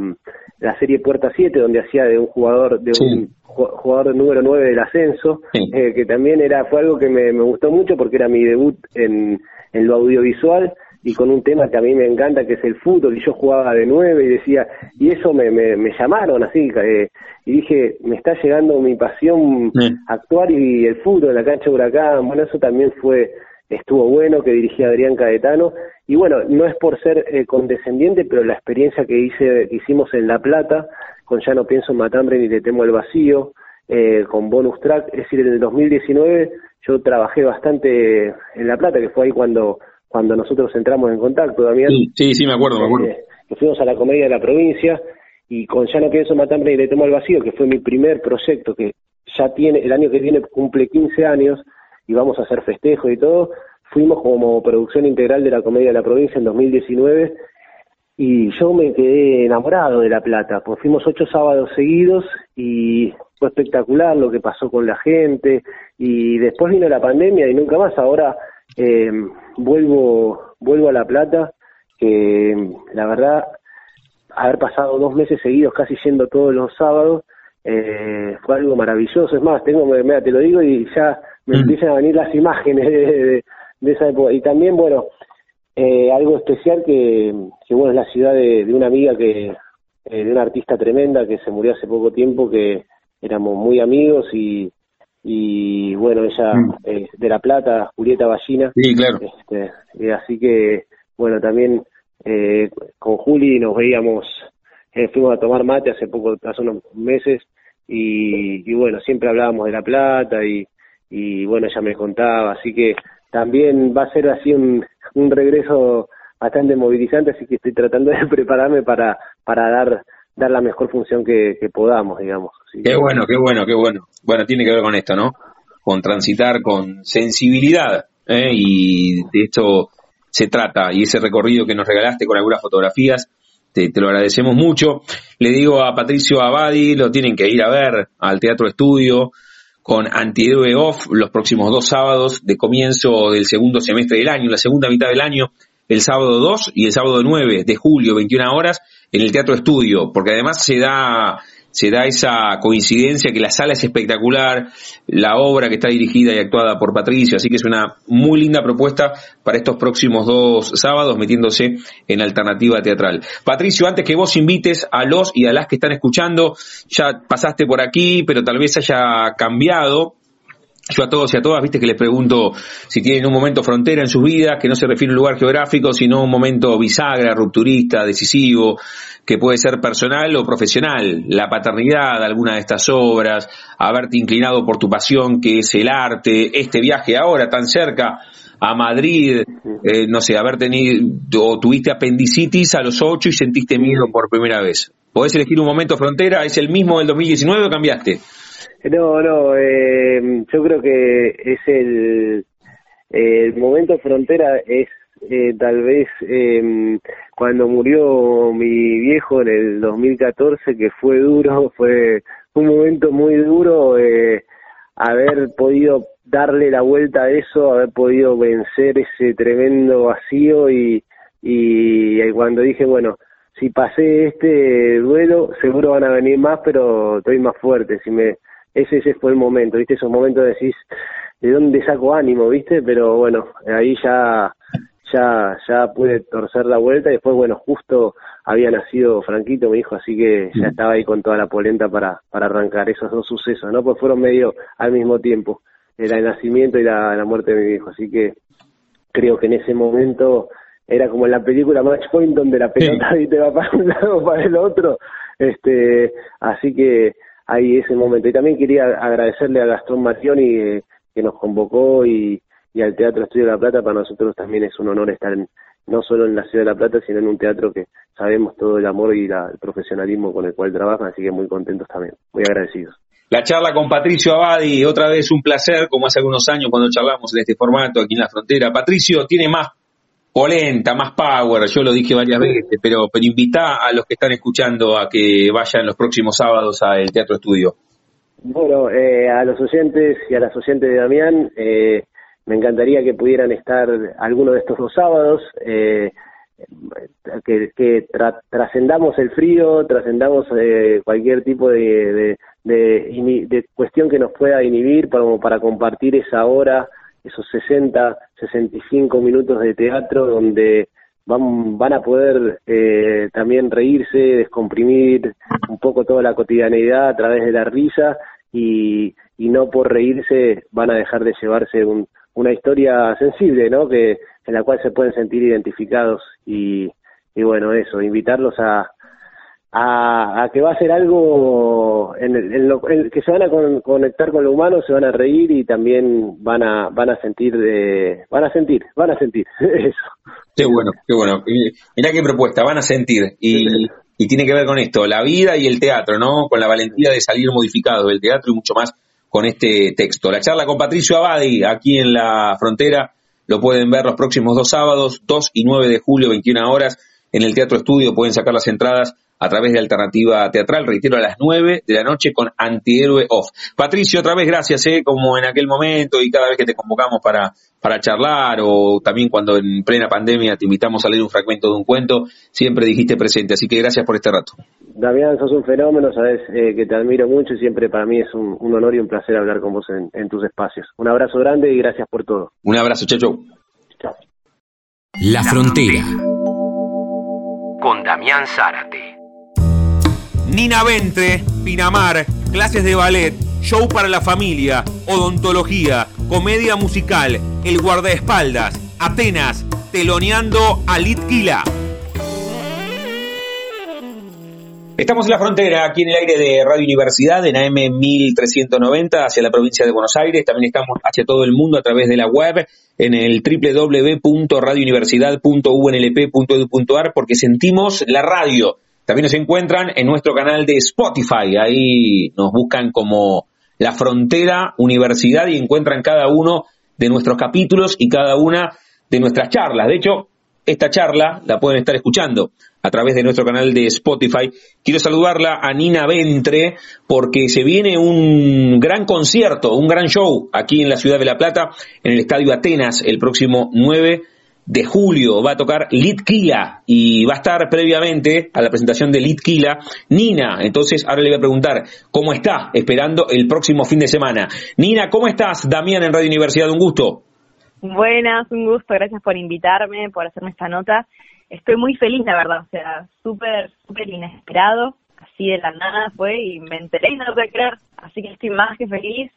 la serie Puerta 7, donde hacía de un jugador, de un jugador número 9 del ascenso, eh, que también era fue algo que me, me gustó mucho porque era mi debut en, en lo audiovisual y con un tema que a mí me encanta, que es el fútbol, y yo jugaba de nueve y decía, y eso me, me, me llamaron así, eh, y dije, me está llegando mi pasión actuar y el fútbol en la cancha de Huracán, bueno, eso también fue, estuvo bueno, que dirigía Adrián Caetano, y bueno, no es por ser eh, condescendiente, pero la experiencia que hice, que hicimos en La Plata, con Ya no pienso en Matambre ni te temo el vacío, eh, con bonus track, es decir, en el 2019 yo trabajé bastante en La Plata, que fue ahí cuando cuando nosotros entramos en contacto, Damián. Sí, sí, me acuerdo, me acuerdo. Eh, fuimos a la comedia de la provincia y con Ya no pienso matarme y le tomo al vacío, que fue mi primer proyecto, que ya tiene, el año que viene cumple 15 años y vamos a hacer festejos y todo, fuimos como producción integral de la comedia de la provincia en 2019 y yo me quedé enamorado de La Plata, pues fuimos ocho sábados seguidos y fue espectacular lo que pasó con la gente y después vino la pandemia y nunca más, ahora eh, vuelvo, vuelvo a La Plata, que la verdad, haber pasado dos meses seguidos casi yendo todos los sábados, eh, fue algo maravilloso. Es más, tengo, mira, te lo digo y ya me mm. empiezan a venir las imágenes de, esa época. Y también, bueno, eh, algo especial que, que, bueno, es la ciudad de, una amiga que, eh, de una artista tremenda que se murió hace poco tiempo, que éramos muy amigos y, y bueno, ella mm. de La Plata, Julieta Ballina. Sí, claro. Este, así que, bueno, también eh, con Juli nos veíamos, eh, fuimos a tomar mate hace poco, hace unos meses, y, y, bueno, siempre hablábamos de La Plata y, y bueno, ella me contaba, así que también va a ser así un, un regreso bastante movilizante, así que estoy tratando de prepararme para, para dar dar la mejor función que, podamos, digamos. qué bueno, qué bueno, qué bueno. Bueno, tiene que ver con esto, ¿no? Con transitar con sensibilidad, ¿eh? y de esto se trata, y ese recorrido que nos regalaste con algunas fotografías, te, lo agradecemos mucho. Le digo a Patricio Abadi, lo tienen que ir a ver al Teatro Estudio con Antihéroe Off los próximos dos sábados de comienzo del segundo semestre del año, la segunda mitad del año, el sábado 2 y el sábado 9 de julio, 21 horas, en el Teatro Estudio, porque además se da, se da esa coincidencia que la sala es espectacular, la obra que está dirigida y actuada por Patricio, así que es una muy linda propuesta para estos próximos dos sábados metiéndose en alternativa teatral. Patricio, antes que vos invites a los y a las que están escuchando, ya pasaste por aquí, pero tal vez haya cambiado yo a todos y a todas, viste que les pregunto si tienen un momento frontera en sus vidas, que no se refiere a un lugar geográfico, sino un momento bisagra, rupturista, decisivo, que puede ser personal o profesional, la paternidad, alguna de estas obras, haberte inclinado por tu pasión que es el arte, este viaje ahora tan cerca a Madrid, eh, no sé, haber tenido, o tuviste apendicitis a los ocho y sentiste miedo por primera vez. ¿Podés elegir un momento frontera? ¿Es el mismo del 2019 o cambiaste? No, no, eh, yo creo que es el, momento frontera es eh, tal vez eh, cuando murió mi viejo en el 2014, que fue duro, fue un momento muy duro eh, haber podido darle la vuelta a eso, haber podido vencer ese tremendo vacío y, y, y cuando dije, bueno, si pasé este duelo, seguro van a venir más, pero estoy más fuerte. Si me ese, ese fue el momento, ¿viste? Esos momentos decís, ¿de dónde saco ánimo, viste? Pero bueno, ahí ya ya ya pude torcer la vuelta y después, bueno, justo había nacido Franquito, mi hijo, así que ya estaba ahí con toda la polenta para, para arrancar esos dos sucesos, ¿no? Pues fueron medio al mismo tiempo, el nacimiento y la, la muerte de mi hijo, así que creo que en ese momento era como en la película Match Point donde la pelota te va para un lado o para el otro, este, así que ahí ese momento. Y también quería agradecerle a Gastón Martioni eh, que nos convocó y, al Teatro Estudio de La Plata. Para nosotros también es un honor estar no solo en la Ciudad de La Plata, sino en un teatro que sabemos todo el amor y el profesionalismo con el cual trabajan, así que muy contentos también, muy agradecidos. La charla con Patricio Abadi, otra vez un placer, como hace algunos años cuando charlamos en este formato aquí en la frontera. Patricio, tiene más polenta, más power, yo lo dije varias veces, pero, pero invita a los que están escuchando a que vayan los próximos sábados al Teatro Estudio. Bueno, eh, a los oyentes y a las oyentes de Damián, eh, me encantaría que pudieran estar alguno de estos dos sábados, eh, que, trascendamos el frío, trascendamos cualquier tipo de, de, de, cuestión que nos pueda inhibir para, para compartir esa hora esos 60, 65 minutos de teatro donde van, van a poder eh, también reírse, descomprimir un poco toda la cotidianeidad a través de la risa y, y no por reírse van a dejar de llevarse un, una historia sensible, ¿no? Que en la cual se pueden sentir identificados y, y bueno, eso, invitarlos a, a, que va a ser algo en, lo, que se van a conectar con lo humano, se van a reír y también van a van a sentir de, van a sentir, van a sentir eso. Qué bueno, qué bueno. Mirá qué propuesta, van a sentir y, y tiene que ver con esto, la vida y el teatro, ¿no? Con la valentía de salir modificado del teatro y mucho más con este texto. La charla con Patricio Abadi aquí en la frontera lo pueden ver los próximos dos sábados, 2 y 9 de julio, 21 horas, en el Teatro Estudio. Pueden sacar las entradas a través de Alternativa Teatral, reitero, a las 9 de la noche con Antihéroe Off. Patricio, otra vez gracias, ¿eh? como en aquel momento y cada vez que te convocamos para, para charlar o también cuando en plena pandemia te invitamos a leer un fragmento de un cuento, siempre dijiste presente, así que gracias por este rato. Damián, sos un fenómeno, sabes eh, que te admiro mucho y siempre para mí es un, honor y un placer hablar con vos en, tus espacios. Un abrazo grande y gracias por todo. Un abrazo, Chacho. Chao. La Frontera. Con Damián Zárate. Nina Ventre, Pinamar, clases de ballet, show para la familia, odontología, comedia musical, El guardaespaldas, Atenas, teloneando a Litquila. Estamos en la frontera, aquí en el aire de Radio Universidad, en AM 1390, hacia la provincia de Buenos Aires. También estamos hacia todo el mundo a través de la web, en el www.radiouniversidad.unlp.edu.ar, porque sentimos la radio también nos encuentran en nuestro canal de Spotify. Ahí nos buscan como La Frontera Universidad y encuentran cada uno de nuestros capítulos y cada una de nuestras charlas. De hecho, esta charla la pueden estar escuchando a través de nuestro canal de Spotify. Quiero saludarla a Nina Ventre porque se viene un gran concierto, un gran show aquí en la ciudad de La Plata, en el Estadio Atenas, el próximo 9 de julio va a tocar Litquila y va a estar previamente a la presentación de Litquila Nina. Entonces ahora le voy a preguntar cómo está esperando el próximo fin de semana. Nina, ¿cómo estás? Damián en Radio Universidad, un gusto. Buenas, un gusto, gracias por invitarme, por hacerme esta nota. Estoy muy feliz, la verdad, o sea, súper, súper inesperado, así de la nada fue y me enteré y no lo creer, así que estoy más que feliz,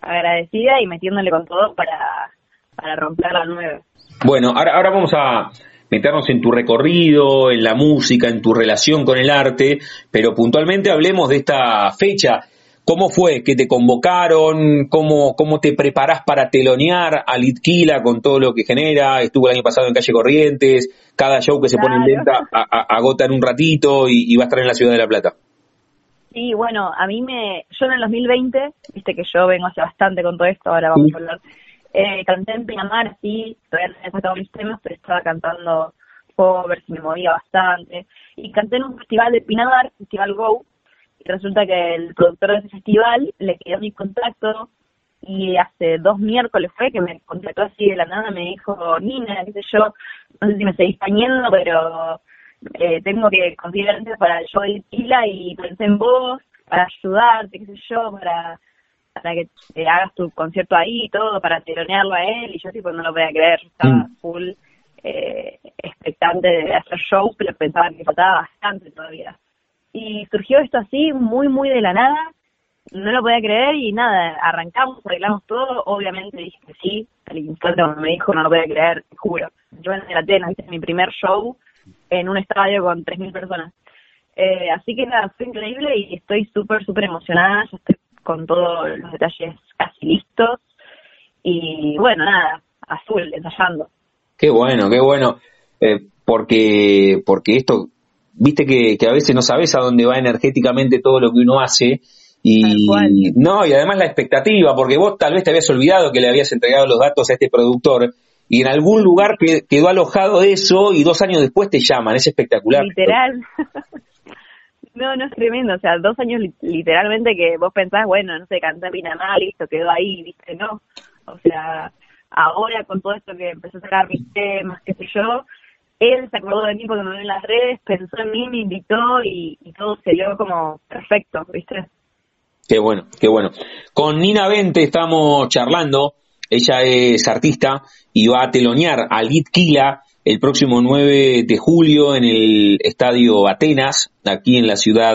agradecida y metiéndole con todo para, para romper la nueve. Bueno, ahora, ahora vamos a meternos en tu recorrido, en la música, en tu relación con el arte, pero puntualmente hablemos de esta fecha. ¿Cómo fue que te convocaron? ¿Cómo, cómo te preparás para telonear a Litquila con todo lo que genera? Estuvo el año pasado en Calle Corrientes, cada show que se pone en venta agota en un ratito y, va a estar en la Ciudad de La Plata. Sí, bueno, a mí me... Yo en el 2020, viste que yo vengo hace bastante con todo esto, ahora vamos a hablar eh, canté en Pinamar, sí, todavía no sacado mis temas, pero estaba cantando covers y me movía bastante. Y canté en un festival de Pinamar, Festival Go, y resulta que el productor de ese festival le quedó mi contacto y hace dos miércoles fue que me contactó así de la nada, me dijo, Nina, qué sé yo, no sé si me seguís tañendo, pero eh, tengo que conseguir para el show de Tila y pensé en vos, para ayudarte, qué sé yo, para para que te hagas tu concierto ahí y todo, para telonearlo a él, y yo tipo no lo podía creer, estaba mm. full eh, expectante de hacer shows, pero pensaba que faltaba bastante todavía. Y surgió esto así, muy, muy de la nada, no lo podía creer y nada, arrancamos, arreglamos todo, obviamente dije que sí, al instante cuando me dijo no lo podía creer, te juro. Yo en el Atenas, hice mi primer show en un estadio con 3.000 personas. Eh, así que nada, fue increíble y estoy súper, súper emocionada, ya estoy con todos los detalles casi listos. Y bueno, nada, azul, ensayando. Qué bueno, qué bueno. Eh, porque, porque esto, viste que, que a veces no sabes a dónde va energéticamente todo lo que uno hace. Y no, y además la expectativa, porque vos tal vez te habías olvidado que le habías entregado los datos a este productor y en algún lugar quedó alojado eso y dos años después te llaman, es espectacular. Literal. No, no es tremendo, o sea, dos años literalmente que vos pensás, bueno, no sé, canté Pinamar, listo, quedó ahí, viste, no. O sea, ahora con todo esto que empezó a sacar mis temas, qué sé yo, él se acordó de mí porque me vio en las redes, pensó en mí, me invitó y, todo se dio como perfecto, ¿viste? Qué bueno, qué bueno. Con Nina Vente estamos charlando ella es artista y va a telonear a Litquila el próximo 9 de julio en el Estadio Atenas, aquí en la ciudad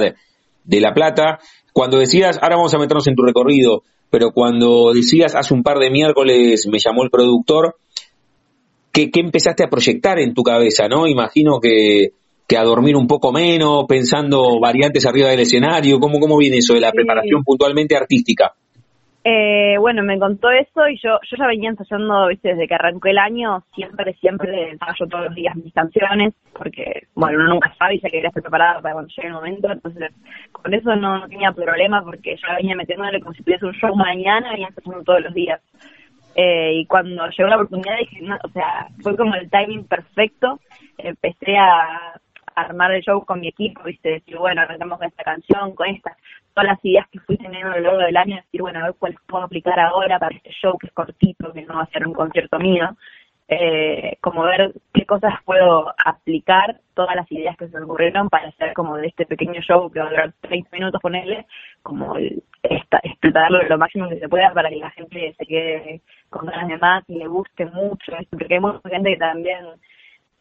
de La Plata. Cuando decías, ahora vamos a meternos en tu recorrido, pero cuando decías hace un par de miércoles me llamó el productor, ¿qué, empezaste a proyectar en tu cabeza? no Imagino que, que a dormir un poco menos, pensando variantes arriba del escenario. ¿Cómo, cómo viene eso de la preparación puntualmente artística? Eh, bueno, me contó eso y yo yo ya venía ensayando, ¿viste? desde que arrancó el año, siempre, siempre ensayo todos los días mis canciones, porque, bueno, uno nunca sabe y ya quería estar preparada para cuando llegue el momento, entonces con eso no, tenía problema porque yo venía metiéndole como si tuviese un show mañana, venía ensayando todos los días. Eh, y cuando llegó la oportunidad dije, no, o sea, fue como el timing perfecto, empecé a armar el show con mi equipo, ¿viste? Decir, bueno, arrancamos con esta canción, con esta todas las ideas que fui teniendo a lo largo del año, decir, bueno, a ver cuáles puedo aplicar ahora para este show que es cortito, que no va a ser un concierto mío, eh, como ver qué cosas puedo aplicar, todas las ideas que se me ocurrieron para hacer como de este pequeño show que va a durar 30 minutos, ponerle, como explotarlo lo máximo que se pueda para que la gente se quede con ganas de más y le guste mucho, porque hay mucha gente que también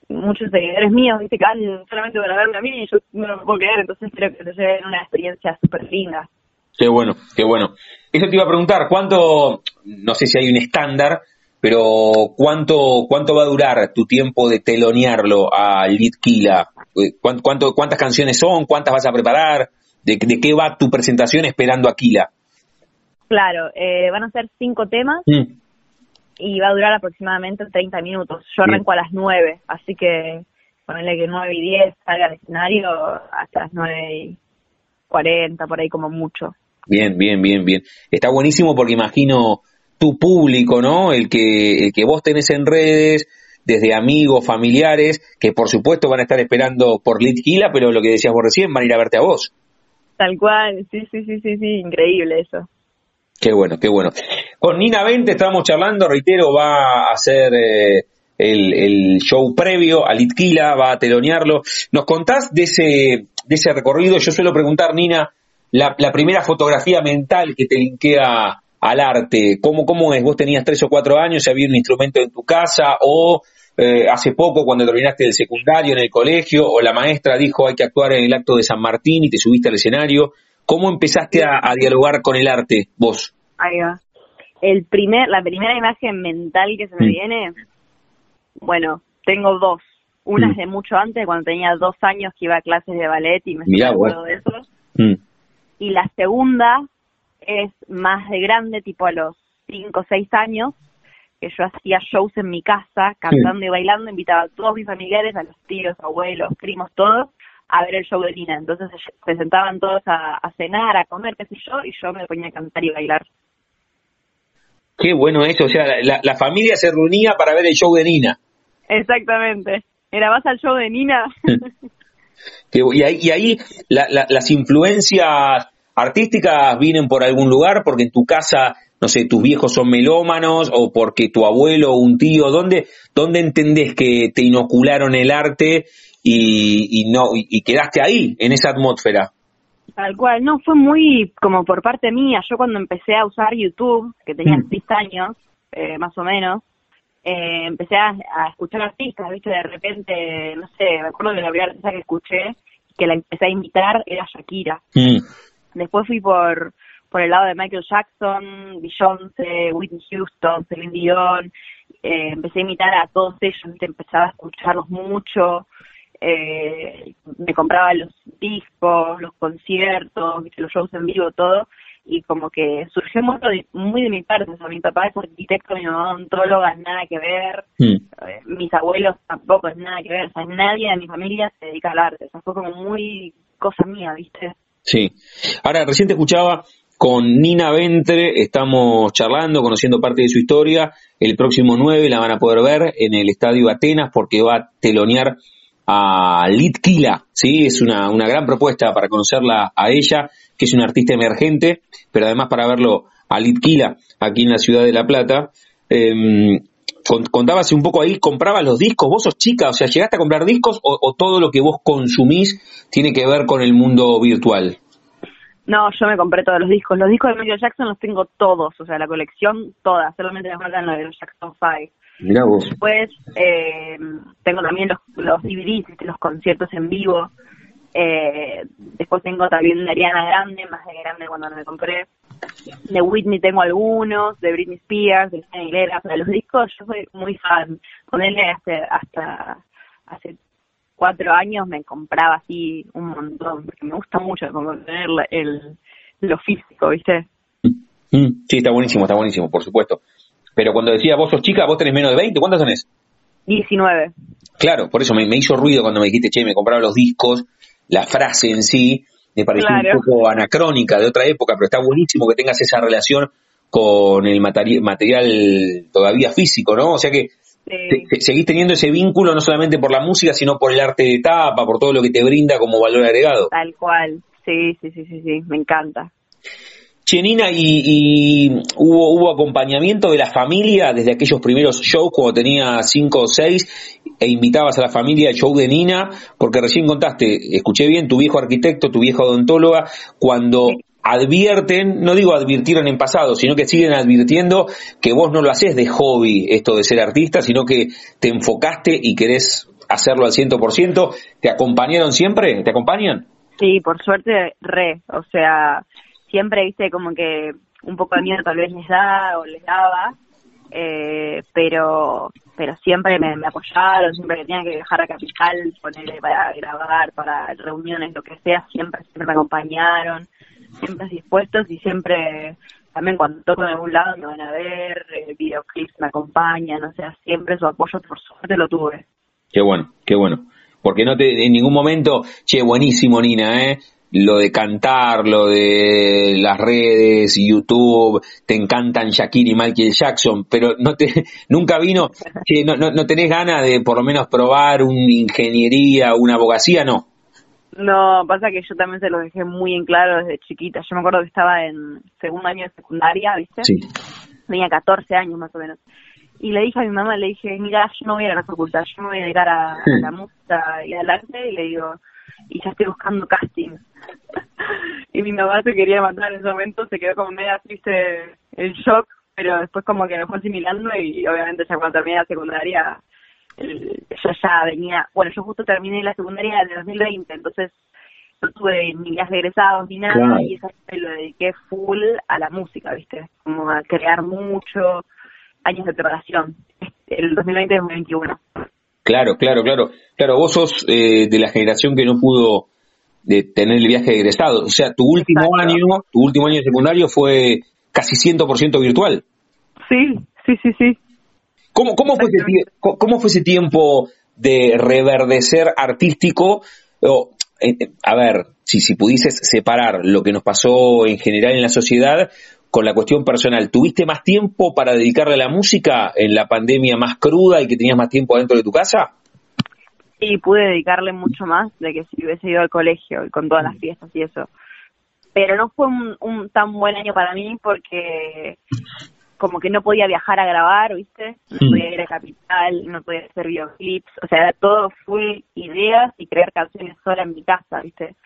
muchos seguidores míos, viste, que van solamente para verme a mí y yo no lo puedo creer, entonces creo que se ve una experiencia súper linda. Qué bueno, qué bueno. Eso te iba a preguntar, ¿cuánto, no sé si hay un estándar, pero cuánto cuánto va a durar tu tiempo de telonearlo a Litkila? ¿Cuánto, ¿Cuántas canciones son? ¿Cuántas vas a preparar? ¿De, de qué va tu presentación esperando a Kila? Claro, eh, van a ser cinco temas. Mm y va a durar aproximadamente 30 minutos. Yo arranco a las 9, así que ponerle que 9 y 10 salga al escenario hasta las 9 y 40, por ahí como mucho. Bien, bien, bien, bien. Está buenísimo porque imagino tu público, ¿no? El que, el que vos tenés en redes, desde amigos, familiares, que por supuesto van a estar esperando por Litquila, pero lo que decías vos recién, van a ir a verte a vos. Tal cual, sí, sí, sí, sí, sí, increíble eso. Qué bueno, qué bueno. Con Nina 20 estamos charlando, reitero, va a hacer eh, el, show previo a Litquila, va a telonearlo. ¿Nos contás de ese, de ese recorrido? Yo suelo preguntar, Nina, la, primera fotografía mental que te linkea al arte, ¿cómo, ¿cómo es? ¿Vos tenías tres o cuatro años, había un instrumento en tu casa o eh, hace poco cuando terminaste el secundario en el colegio o la maestra dijo hay que actuar en el acto de San Martín y te subiste al escenario? ¿Cómo empezaste a, dialogar con el arte vos? Ahí va. El primer, la primera imagen mental que se me mm. viene, bueno, tengo dos. Una mm. es de mucho antes, cuando tenía dos años que iba a clases de ballet y me acuerdo de eso. Mm. Y la segunda es más de grande, tipo a los cinco o seis años, que yo hacía shows en mi casa, cantando y bailando, invitaba a todos mis familiares, a los tíos, abuelos, primos, todos, a ver el show de Nina. Entonces se sentaban todos a, cenar, a comer, qué sé yo, y yo me ponía a cantar y bailar. Qué bueno eso, o sea, la, familia se reunía para ver el show de Nina. Exactamente. Era más al show de Nina. y ahí, y ahí las influencias artísticas vienen por algún lugar, porque en tu casa, no sé, tus viejos son melómanos, o porque tu abuelo o un tío, ¿dónde, dónde entendés que te inocularon el arte y, no y, quedaste ahí, en esa atmósfera. Tal cual, no, fue muy como por parte mía. Yo cuando empecé a usar YouTube, que tenía mm. seis años, eh, más o menos, eh, empecé a, escuchar artistas, ¿viste? De repente, no sé, me acuerdo de la primera artista que escuché, que la empecé a imitar, era Shakira. Mm. Después fui por por el lado de Michael Jackson, Beyoncé, Whitney Houston, Celine Dion, eh, empecé a imitar a todos ellos, empezaba a escucharlos mucho, eh, me compraba los discos, los conciertos, los shows en vivo, todo, y como que surgió muy de, mi parte, o mi papá es arquitecto, mi mamá odontóloga, nada que ver, mm. eh, mis abuelos tampoco, es nada que ver, o sea, nadie de mi familia se dedica al arte, o sea, fue como muy cosa mía, ¿viste? Sí. Ahora, recién te escuchaba con Nina Ventre, estamos charlando, conociendo parte de su historia, el próximo 9 la van a poder ver en el Estadio Atenas porque va a telonear a Litkila, ¿sí? Es una, una gran propuesta para conocerla a ella, que es una artista emergente, pero además para verlo a Litkila aquí en la ciudad de La Plata. Eh, contabas un poco ahí, comprabas los discos, vos sos chica, o sea, ¿llegaste a comprar discos o, todo lo que vos consumís tiene que ver con el mundo virtual? No, yo me compré todos los discos. Los discos de Michael Jackson los tengo todos, o sea, la colección toda. Solamente me faltan los de los Jackson 5. Mira vos. Después eh, tengo también los, los DVDs, los conciertos en vivo. Eh, después tengo también de Ariana Grande, más de grande cuando me compré. De Whitney tengo algunos, de Britney Spears, de Christina Aguilera. Para los discos yo soy muy fan. Ponerle hasta, hasta hace cuatro años me compraba así un montón, porque me gusta mucho como tener el, lo físico, ¿viste? Mm, sí, está buenísimo, está buenísimo, por supuesto. Pero cuando decía vos sos chica, vos tenés menos de 20, ¿cuántos tenés? 19. Claro, por eso me, hizo ruido cuando me dijiste, che, me compraba los discos, la frase en sí me pareció un poco anacrónica de otra época, pero está buenísimo que tengas esa relación con el material todavía físico, ¿no? O sea que seguís teniendo ese vínculo no solamente por la música, sino por el arte de tapa, por todo lo que te brinda como valor agregado. Tal cual, sí, sí, sí, sí, sí. me encanta. Chenina, y, hubo, hubo acompañamiento de la familia desde aquellos primeros shows cuando tenía cinco o seis e invitabas a la familia al show de Nina, porque recién contaste, escuché bien, tu viejo arquitecto, tu vieja odontóloga, cuando advierten, no digo advirtieron en pasado, sino que siguen advirtiendo que vos no lo haces de hobby esto de ser artista, sino que te enfocaste y querés hacerlo al ciento por ciento. ¿Te acompañaron siempre? ¿Te acompañan? Sí, por suerte, re. O sea, siempre, viste, como que un poco de miedo tal vez les da o les daba, eh, pero pero siempre me, apoyaron, siempre que tenía que viajar a Capital, ponerle para grabar, para reuniones, lo que sea, siempre, siempre me acompañaron siempre dispuestos y siempre, también cuando toco en algún lado me van a ver, eh, videoclips me acompañan, o sea, siempre su apoyo por suerte lo tuve. Qué bueno, qué bueno. Porque no te, en ningún momento, che, buenísimo Nina, ¿eh? Lo de cantar, lo de las redes, YouTube, te encantan Shakira y Michael Jackson, pero no te, nunca vino, che, no, no, no tenés ganas de por lo menos probar una ingeniería, una abogacía, no. No, pasa que yo también se lo dejé muy en claro desde chiquita. Yo me acuerdo que estaba en segundo año de secundaria, ¿viste? Sí. Tenía 14 años más o menos. Y le dije a mi mamá, le dije, mira, yo no voy a ir a la facultad, yo me voy a dedicar a, la música y al arte. Y le digo, y ya estoy buscando casting. y mi mamá se quería matar en ese momento, se quedó como media triste en shock, pero después como que me fue asimilando y obviamente ya cuando terminé la secundaria yo ya venía, bueno, yo justo terminé la secundaria de 2020, entonces no tuve ni días regresados ni nada y esa me lo dediqué full a la música, ¿viste? Como a crear mucho, años de preparación, el 2020-2021. Claro, claro, claro. Claro, vos sos eh, de la generación que no pudo de tener el viaje de egresado. O sea, tu último año, tu último año de secundario fue casi 100% virtual. Sí, sí, sí, sí. ¿Cómo, cómo, fue ese, ¿Cómo fue ese tiempo de reverdecer artístico? Eh, eh, a ver, si, si pudieses separar lo que nos pasó en general en la sociedad con la cuestión personal, ¿tuviste más tiempo para dedicarle a la música en la pandemia más cruda y que tenías más tiempo dentro de tu casa? Sí, pude dedicarle mucho más de que si hubiese ido al colegio y con todas las fiestas y eso. Pero no fue un tan buen año para mí porque como que no podía viajar a grabar, ¿viste? No podía ir a Capital, no podía hacer videoclips, o sea, todo full ideas y crear canciones sola en mi casa, ¿viste?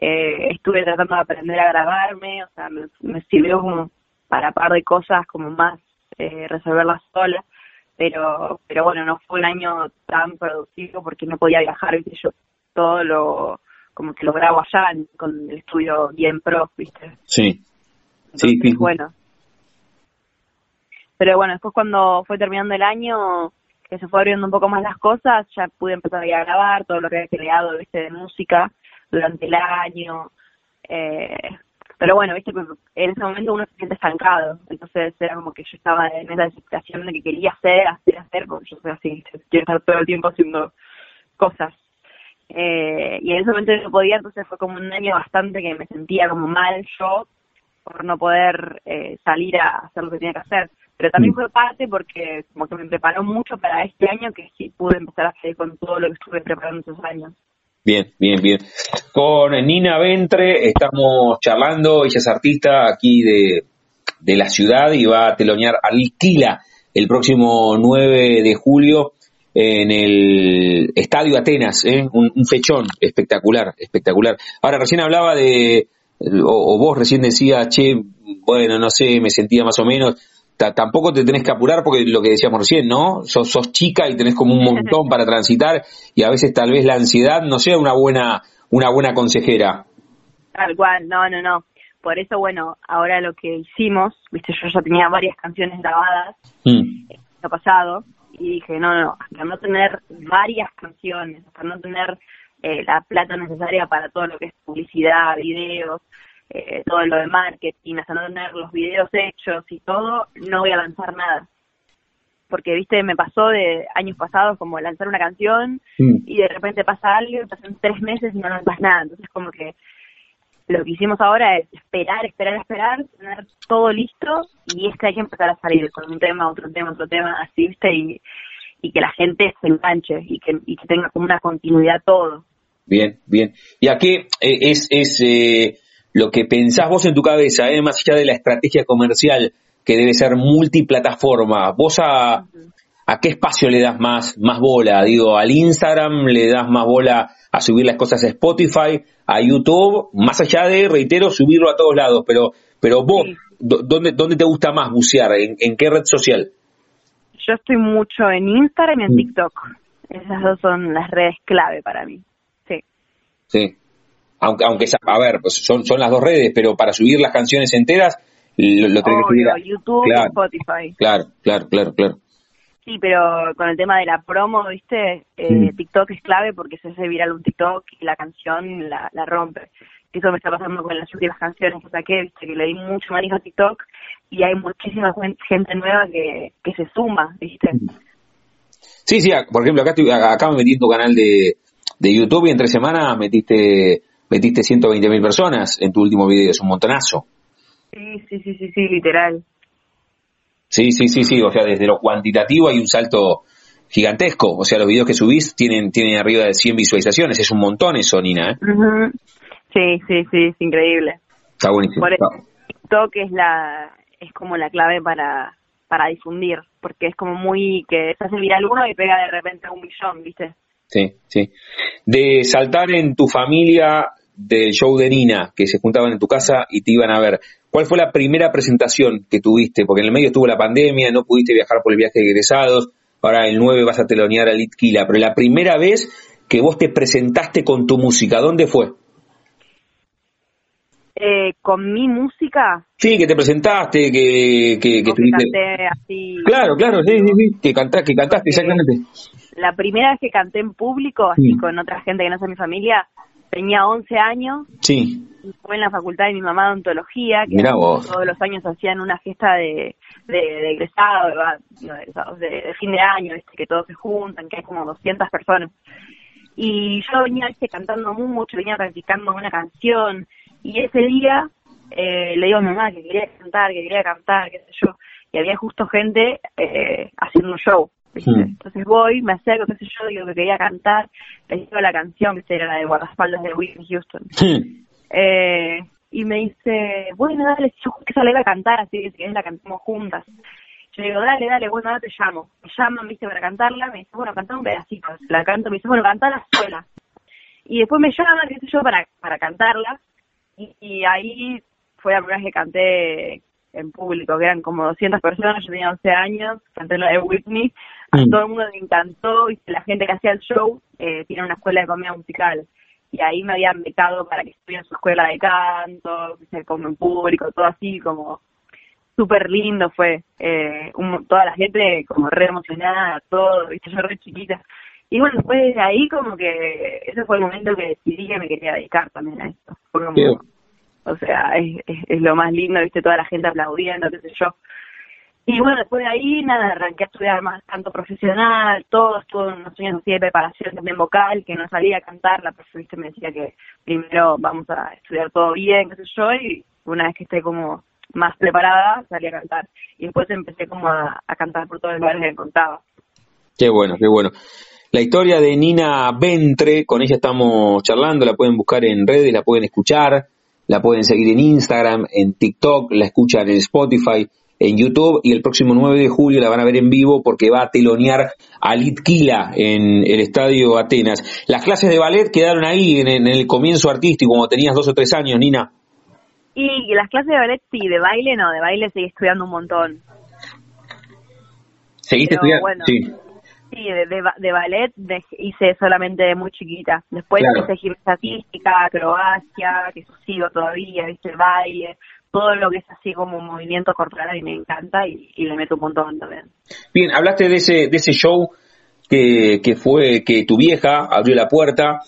Eh, estuve tratando de aprender a grabarme, o sea, me, sirvió como para par de cosas como más eh, resolverlas sola, pero pero bueno, no fue un año tan productivo porque no podía viajar, ¿viste? Yo todo lo como que lo grabo allá con el estudio bien pro, ¿viste? Sí. sí, sí. bueno, pero bueno, después cuando fue terminando el año, que se fue abriendo un poco más las cosas, ya pude empezar a, grabar todo lo que había creado, viste, de música durante el año. Eh, pero bueno, viste, en ese momento uno se siente estancado, entonces era como que yo estaba en esa desesperación de que quería hacer, hacer, hacer, porque yo soy así, quiero estar todo el tiempo haciendo cosas. Eh, y en ese momento no podía, entonces fue como un año bastante que me sentía como mal yo por no poder eh, salir a hacer lo que tenía que hacer pero también mm. fue parte porque como que me preparó mucho para este año que sí pude empezar a hacer con todo lo que estuve preparando esos años. Bien, bien, bien. Con Nina Ventre estamos charlando, ella es artista aquí de, de la ciudad y va a telonear Alquila el próximo 9 de julio en el Estadio Atenas, ¿eh? un, un, fechón espectacular, espectacular. Ahora, recién hablaba de, o, vos recién decías, che, bueno, no sé, me sentía más o menos, tampoco te tenés que apurar porque lo que decíamos recién, ¿no? Sos, sos chica y tenés como un montón para transitar y a veces tal vez la ansiedad no sea una buena, una buena consejera. Tal cual, no, no, no. Por eso, bueno, ahora lo que hicimos, viste, yo ya tenía varias canciones grabadas mm. el año pasado y dije, no, no, hasta no tener varias canciones, hasta no tener eh, la plata necesaria para todo lo que es publicidad, videos, eh, todo lo de marketing, hasta no tener los videos hechos y todo, no voy a lanzar nada. Porque, viste, me pasó de años pasados como lanzar una canción mm. y de repente pasa algo y pasan tres meses y no lanzas nada. Entonces, como que lo que hicimos ahora es esperar, esperar, esperar, tener todo listo y es que hay que empezar a salir con un tema, otro tema, otro tema, así, viste, y, y que la gente se enganche y que, y que tenga como una continuidad todo. Bien, bien. ¿Y a qué eh, es, es eh, lo que pensás vos en tu cabeza, eh, más allá de la estrategia comercial que debe ser multiplataforma? ¿Vos a, a qué espacio le das más, más bola? Digo, al Instagram le das más bola a subir las cosas a Spotify, a YouTube, más allá de, reitero, subirlo a todos lados, pero, pero vos, ¿dónde, ¿dónde te gusta más bucear? ¿En, qué red social? Yo estoy mucho en Instagram y en mm. TikTok. Esas dos son las redes clave para mí. Sí. Sí. Aunque, aunque a ver, pues son, son las dos redes, pero para subir las canciones enteras, lo, lo tenés que subir a YouTube y Spotify. Claro, claro, claro, claro. Sí, pero con el tema de la promo, ¿viste? Eh, TikTok es clave porque se hace viral un TikTok y la canción la, la rompe. Eso me está pasando con las últimas canciones que saqué, ¿viste? Que le di mucho manejo a TikTok y hay muchísima gente nueva que, que se suma, ¿viste? Sí, sí, por ejemplo, acá, estoy, acá me metí en tu canal de, de YouTube y en tres semanas metiste metiste 120 mil personas en tu último video, es un montonazo. Sí, sí, sí, sí, sí, literal. Sí, sí, sí, sí, o sea, desde lo cuantitativo hay un salto gigantesco, o sea, los videos que subís tienen, tienen arriba de 100 visualizaciones, es un montón eso, Nina, ¿eh? Sí, sí, sí, es increíble. Está buenísimo. Por eso, TikTok es, la, es como la clave para, para difundir, porque es como muy que se hace viral uno y pega de repente a un millón, ¿viste? Sí, sí. De saltar en tu familia del show de Nina, que se juntaban en tu casa y te iban a ver. ¿Cuál fue la primera presentación que tuviste? Porque en el medio estuvo la pandemia, no pudiste viajar por el viaje de egresados, ahora el 9 vas a telonear a Litquila, pero la primera vez que vos te presentaste con tu música, ¿dónde fue? Eh, con mi música. Sí, que te presentaste, que, que, que, canté así. Claro, claro, sí, sí, sí, que, cantaste, que cantaste, exactamente. La primera vez que canté en público, así con otra gente que no es mi familia, tenía 11 años. Sí. Y fue en la facultad de mi mamá de ontología, que todos los años hacían una fiesta de, de, egresados, de, fin de año, este, que todos se juntan, que hay como 200 personas. Y yo venía este, cantando mucho, venía practicando una canción, y ese día eh, le digo a mi mamá que quería cantar, que quería cantar, qué sé yo, y había justo gente eh, haciendo un show. Entonces voy, me acerco, qué sé yo, digo que quería cantar, le digo la canción, que era la de guardaespaldas de Whitney Houston. Hmm. Eh, y me dice, bueno, dale, yo que sale a cantar, así que si querés la cantemos juntas. Yo digo, dale, dale, bueno, ahora te llamo. Me llaman, viste, para cantarla, me dice, bueno, canta un pedacito. La canto, me dice, bueno, cantala sola. Y después me llaman, qué sé yo, para, para cantarla. Y, ahí fue la primera vez que canté en público, que eran como 200 personas, yo tenía 11 años, canté la de Whitney, a mm. todo el mundo le encantó y la gente que hacía el show eh, tiene una escuela de comedia musical y ahí me habían becado para que estuviera en su escuela de canto, que se como en público, todo así como súper lindo fue, eh, toda la gente como re emocionada, todo, viste, yo re chiquita. Y bueno, después de ahí como que ese fue el momento que decidí que me quería dedicar también a esto. o sea, es, es, lo más lindo, viste, toda la gente aplaudiendo, qué sé yo. Y bueno, después de ahí, nada, arranqué a estudiar más canto profesional, todo, estuve unos años así de preparación también vocal, que no salía a cantar, la profesora me decía que primero vamos a estudiar todo bien, qué sé yo, y una vez que esté como más preparada, salí a cantar. Y después empecé como a, cantar por todos los lugares que contaba. Qué bueno, qué bueno. La historia de Nina Ventre, con ella estamos charlando, la pueden buscar en redes, la pueden escuchar, la pueden seguir en Instagram, en TikTok, la escuchan en Spotify en YouTube y el próximo 9 de julio la van a ver en vivo porque va a telonear a Litquila en el Estadio Atenas. Las clases de ballet quedaron ahí en, el comienzo artístico, cuando tenías dos o tres años, Nina. Y las clases de ballet, sí, de baile no, de baile seguí estudiando un montón. ¿Seguiste estudiando? sí. Sí, de, de, ballet hice solamente muy chiquita. Después hice gimnasia acrobacia, que sigo todavía, hice baile, todo lo que es así como movimiento corporal y me encanta y, y le meto un montón también. Bien, hablaste de ese, de ese show que, que fue que tu vieja abrió la puerta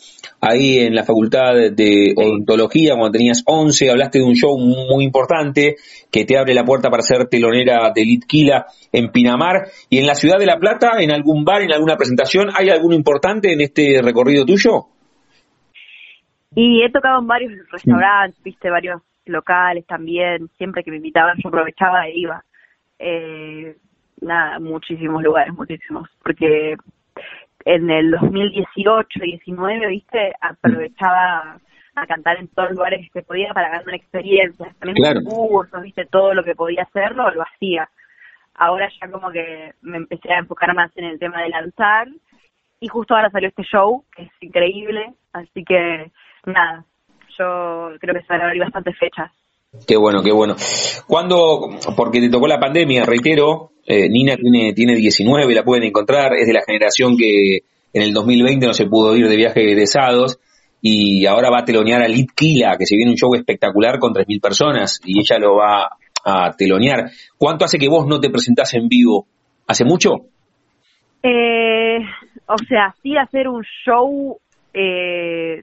ahí en la facultad de odontología cuando tenías 11, hablaste de un show muy importante que te abre la puerta para ser telonera de Litquila en Pinamar. Y en la ciudad de La Plata, en algún bar, en alguna presentación, ¿hay alguno importante en este recorrido tuyo? Y he tocado en varios restaurantes, viste, varios locales también, siempre que me invitaban yo aprovechaba e iba. Eh, nada, muchísimos lugares, muchísimos, porque en el 2018, 19, viste, aprovechaba a cantar en todos los lugares que podía para ganar una experiencia, también claro. cursos, viste, todo lo que podía hacerlo, lo hacía. Ahora ya como que me empecé a enfocar más en el tema de lanzar y justo ahora salió este show, que es increíble, así que nada, yo creo que se van a abrir bastantes fechas. Qué bueno, qué bueno. Cuando, porque te tocó la pandemia, reitero, eh, Nina tiene, tiene 19, la pueden encontrar, es de la generación que en el 2020 no se pudo ir de viaje egresados y ahora va a telonear a Kila, que se viene un show espectacular con 3.000 personas y ella lo va a telonear. ¿Cuánto hace que vos no te presentás en vivo? ¿Hace mucho? Eh, o sea, sí hacer un show eh,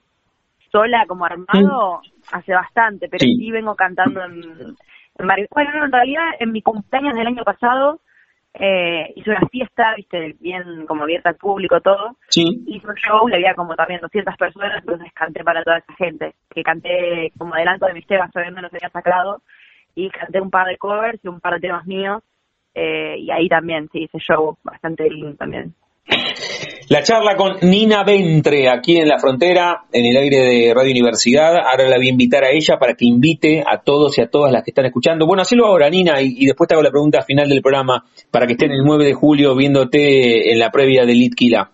sola como armado hace bastante, pero sí, vengo cantando en, en Bueno, en realidad en mi cumpleaños del año pasado eh, hice una fiesta, viste, bien como abierta al público, todo. Sí. Hice un show, le había como también 200 personas, entonces canté para toda esa gente. Que canté como adelanto de mis temas, todavía no los había sacado. Y canté un par de covers y un par de temas míos. Eh, y ahí también, sí, hice show bastante lindo también. La charla con Nina Ventre aquí en la frontera, en el aire de Radio Universidad. Ahora la voy a invitar a ella para que invite a todos y a todas las que están escuchando. Bueno, hacelo ahora, Nina, y, después te hago la pregunta final del programa para que estén el 9 de julio viéndote en la previa de Litquila.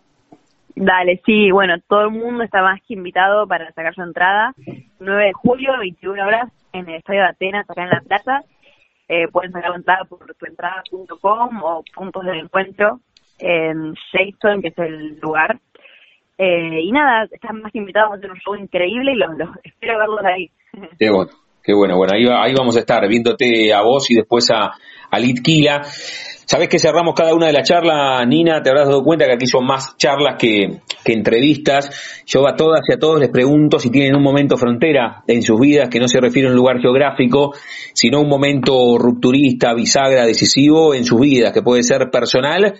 Dale, sí, bueno, todo el mundo está más que invitado para sacar su entrada. 9 de julio, 21 horas, en el Estadio de Atenas, acá en La Plaza. Eh, pueden sacar la entrada por tuentrada.com o puntos del encuentro en Shakespeare, que es el lugar. Eh, y nada, están más invitados a hacer un show increíble y los, espero verlos ahí. Qué bueno, qué bueno. Bueno, ahí, ahí vamos a estar viéndote a vos y después a, a Litkila. Sabés que cerramos cada una de las charlas, Nina, te habrás dado cuenta que aquí son más charlas que, que entrevistas. Yo a todas y a todos les pregunto si tienen un momento frontera en sus vidas que no se refiere a un lugar geográfico, sino un momento rupturista, bisagra, decisivo en sus vidas, que puede ser personal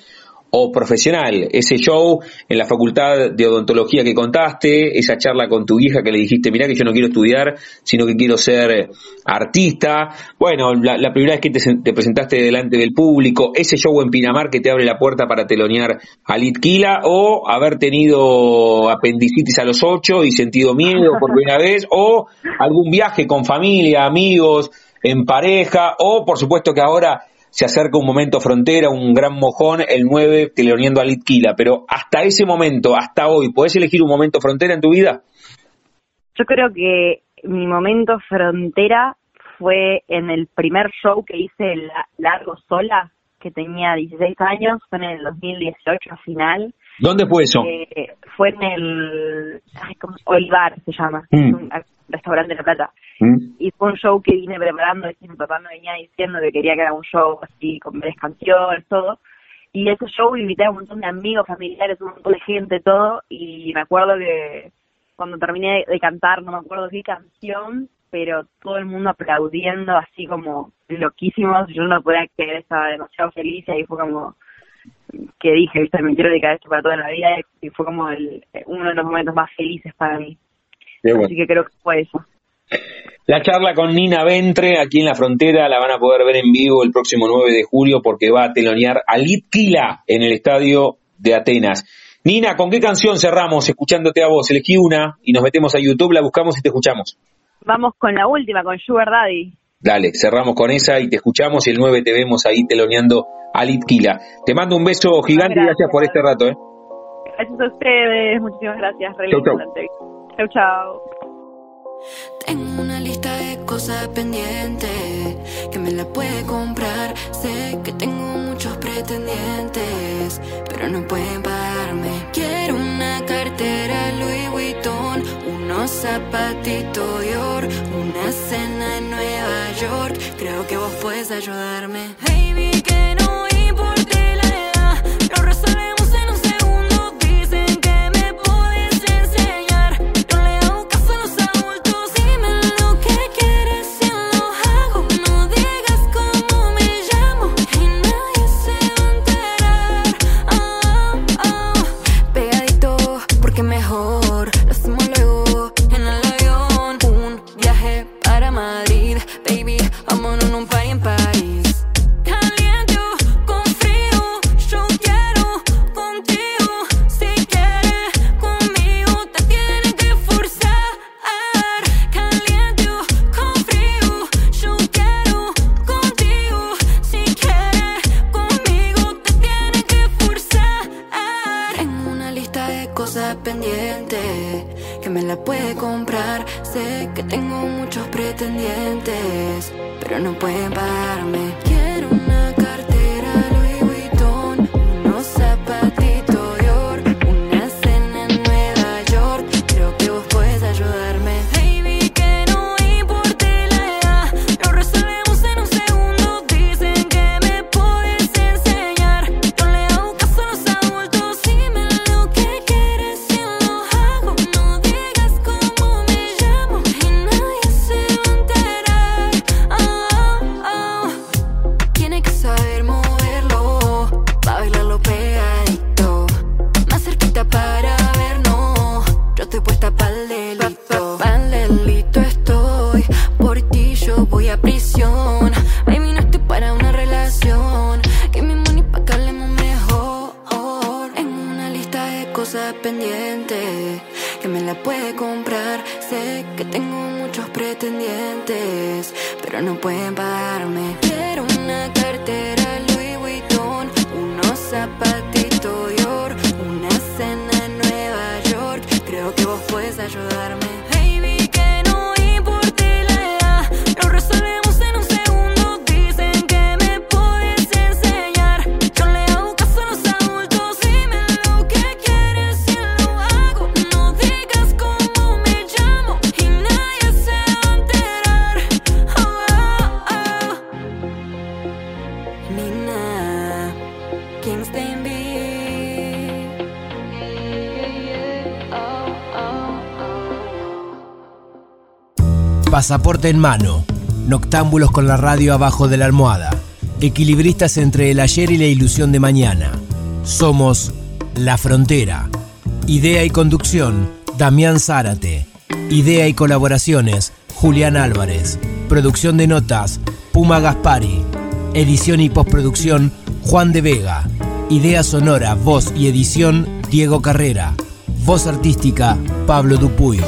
o profesional, ese show en la facultad de odontología que contaste, esa charla con tu hija que le dijiste, mira que yo no quiero estudiar, sino que quiero ser artista, bueno, la, primera vez que te, presentaste delante del público, ese show en Pinamar que te abre la puerta para telonear a Litquila, o haber tenido apendicitis a los ocho y sentido miedo por primera vez, o algún viaje con familia, amigos, en pareja, o por supuesto que ahora se acerca un momento frontera, un gran mojón, el 9 teleoniendo a Litquila, pero hasta ese momento, hasta hoy, ¿puedes elegir un momento frontera en tu vida? Yo creo que mi momento frontera fue en el primer show que hice largo sola, que tenía 16 años, fue en el 2018 final. ¿Dónde fue eso? Eh, fue en el ay, ¿cómo? Olivar, se llama, mm. un restaurante de La Plata. Mm. Y fue un show que vine preparando, mi papá me venía diciendo que quería que haga un show así, con varias canciones, todo. Y ese show invité a un montón de amigos, familiares, un montón de gente, todo. Y me acuerdo que cuando terminé de cantar, no me acuerdo qué canción, pero todo el mundo aplaudiendo así como loquísimos. Yo no podía creer, estaba demasiado feliz y ahí fue como que dije, viste, me quiero dedicar a esto para toda la vida y fue como el, uno de los momentos más felices para mí. Así que creo que fue eso. La charla con Nina Ventre aquí en la frontera la van a poder ver en vivo el próximo 9 de julio porque va a telonear a Litquila en el estadio de Atenas. Nina, ¿con qué canción cerramos escuchándote a vos? Elegí una y nos metemos a YouTube, la buscamos y te escuchamos. Vamos con la última, con Sugar Daddy. Dale, cerramos con esa y te escuchamos y el 9 te vemos ahí teloneando a Litquila. Te mando un beso gigante y gracias por este rato. ¿eh? Gracias a ustedes, muchísimas gracias. Chau, chau. chau, chau. Tengo una lista de cosas cosa pendiente que me la puede comprar. Sé que tengo muchos pretendientes, pero no pueden pagarme. Unos zapatitos Dior, una cena en Nueva York. Creo que vos puedes ayudarme. Baby, no pueden parar. Pasaporte en mano. Noctámbulos con la radio abajo de la almohada. Equilibristas entre el ayer y la ilusión de mañana. Somos La Frontera. Idea y conducción, Damián Zárate. Idea y colaboraciones, Julián Álvarez. Producción de notas, Puma Gaspari. Edición y postproducción, Juan de Vega. Idea sonora, voz y edición, Diego Carrera. Voz artística, Pablo Dupuy.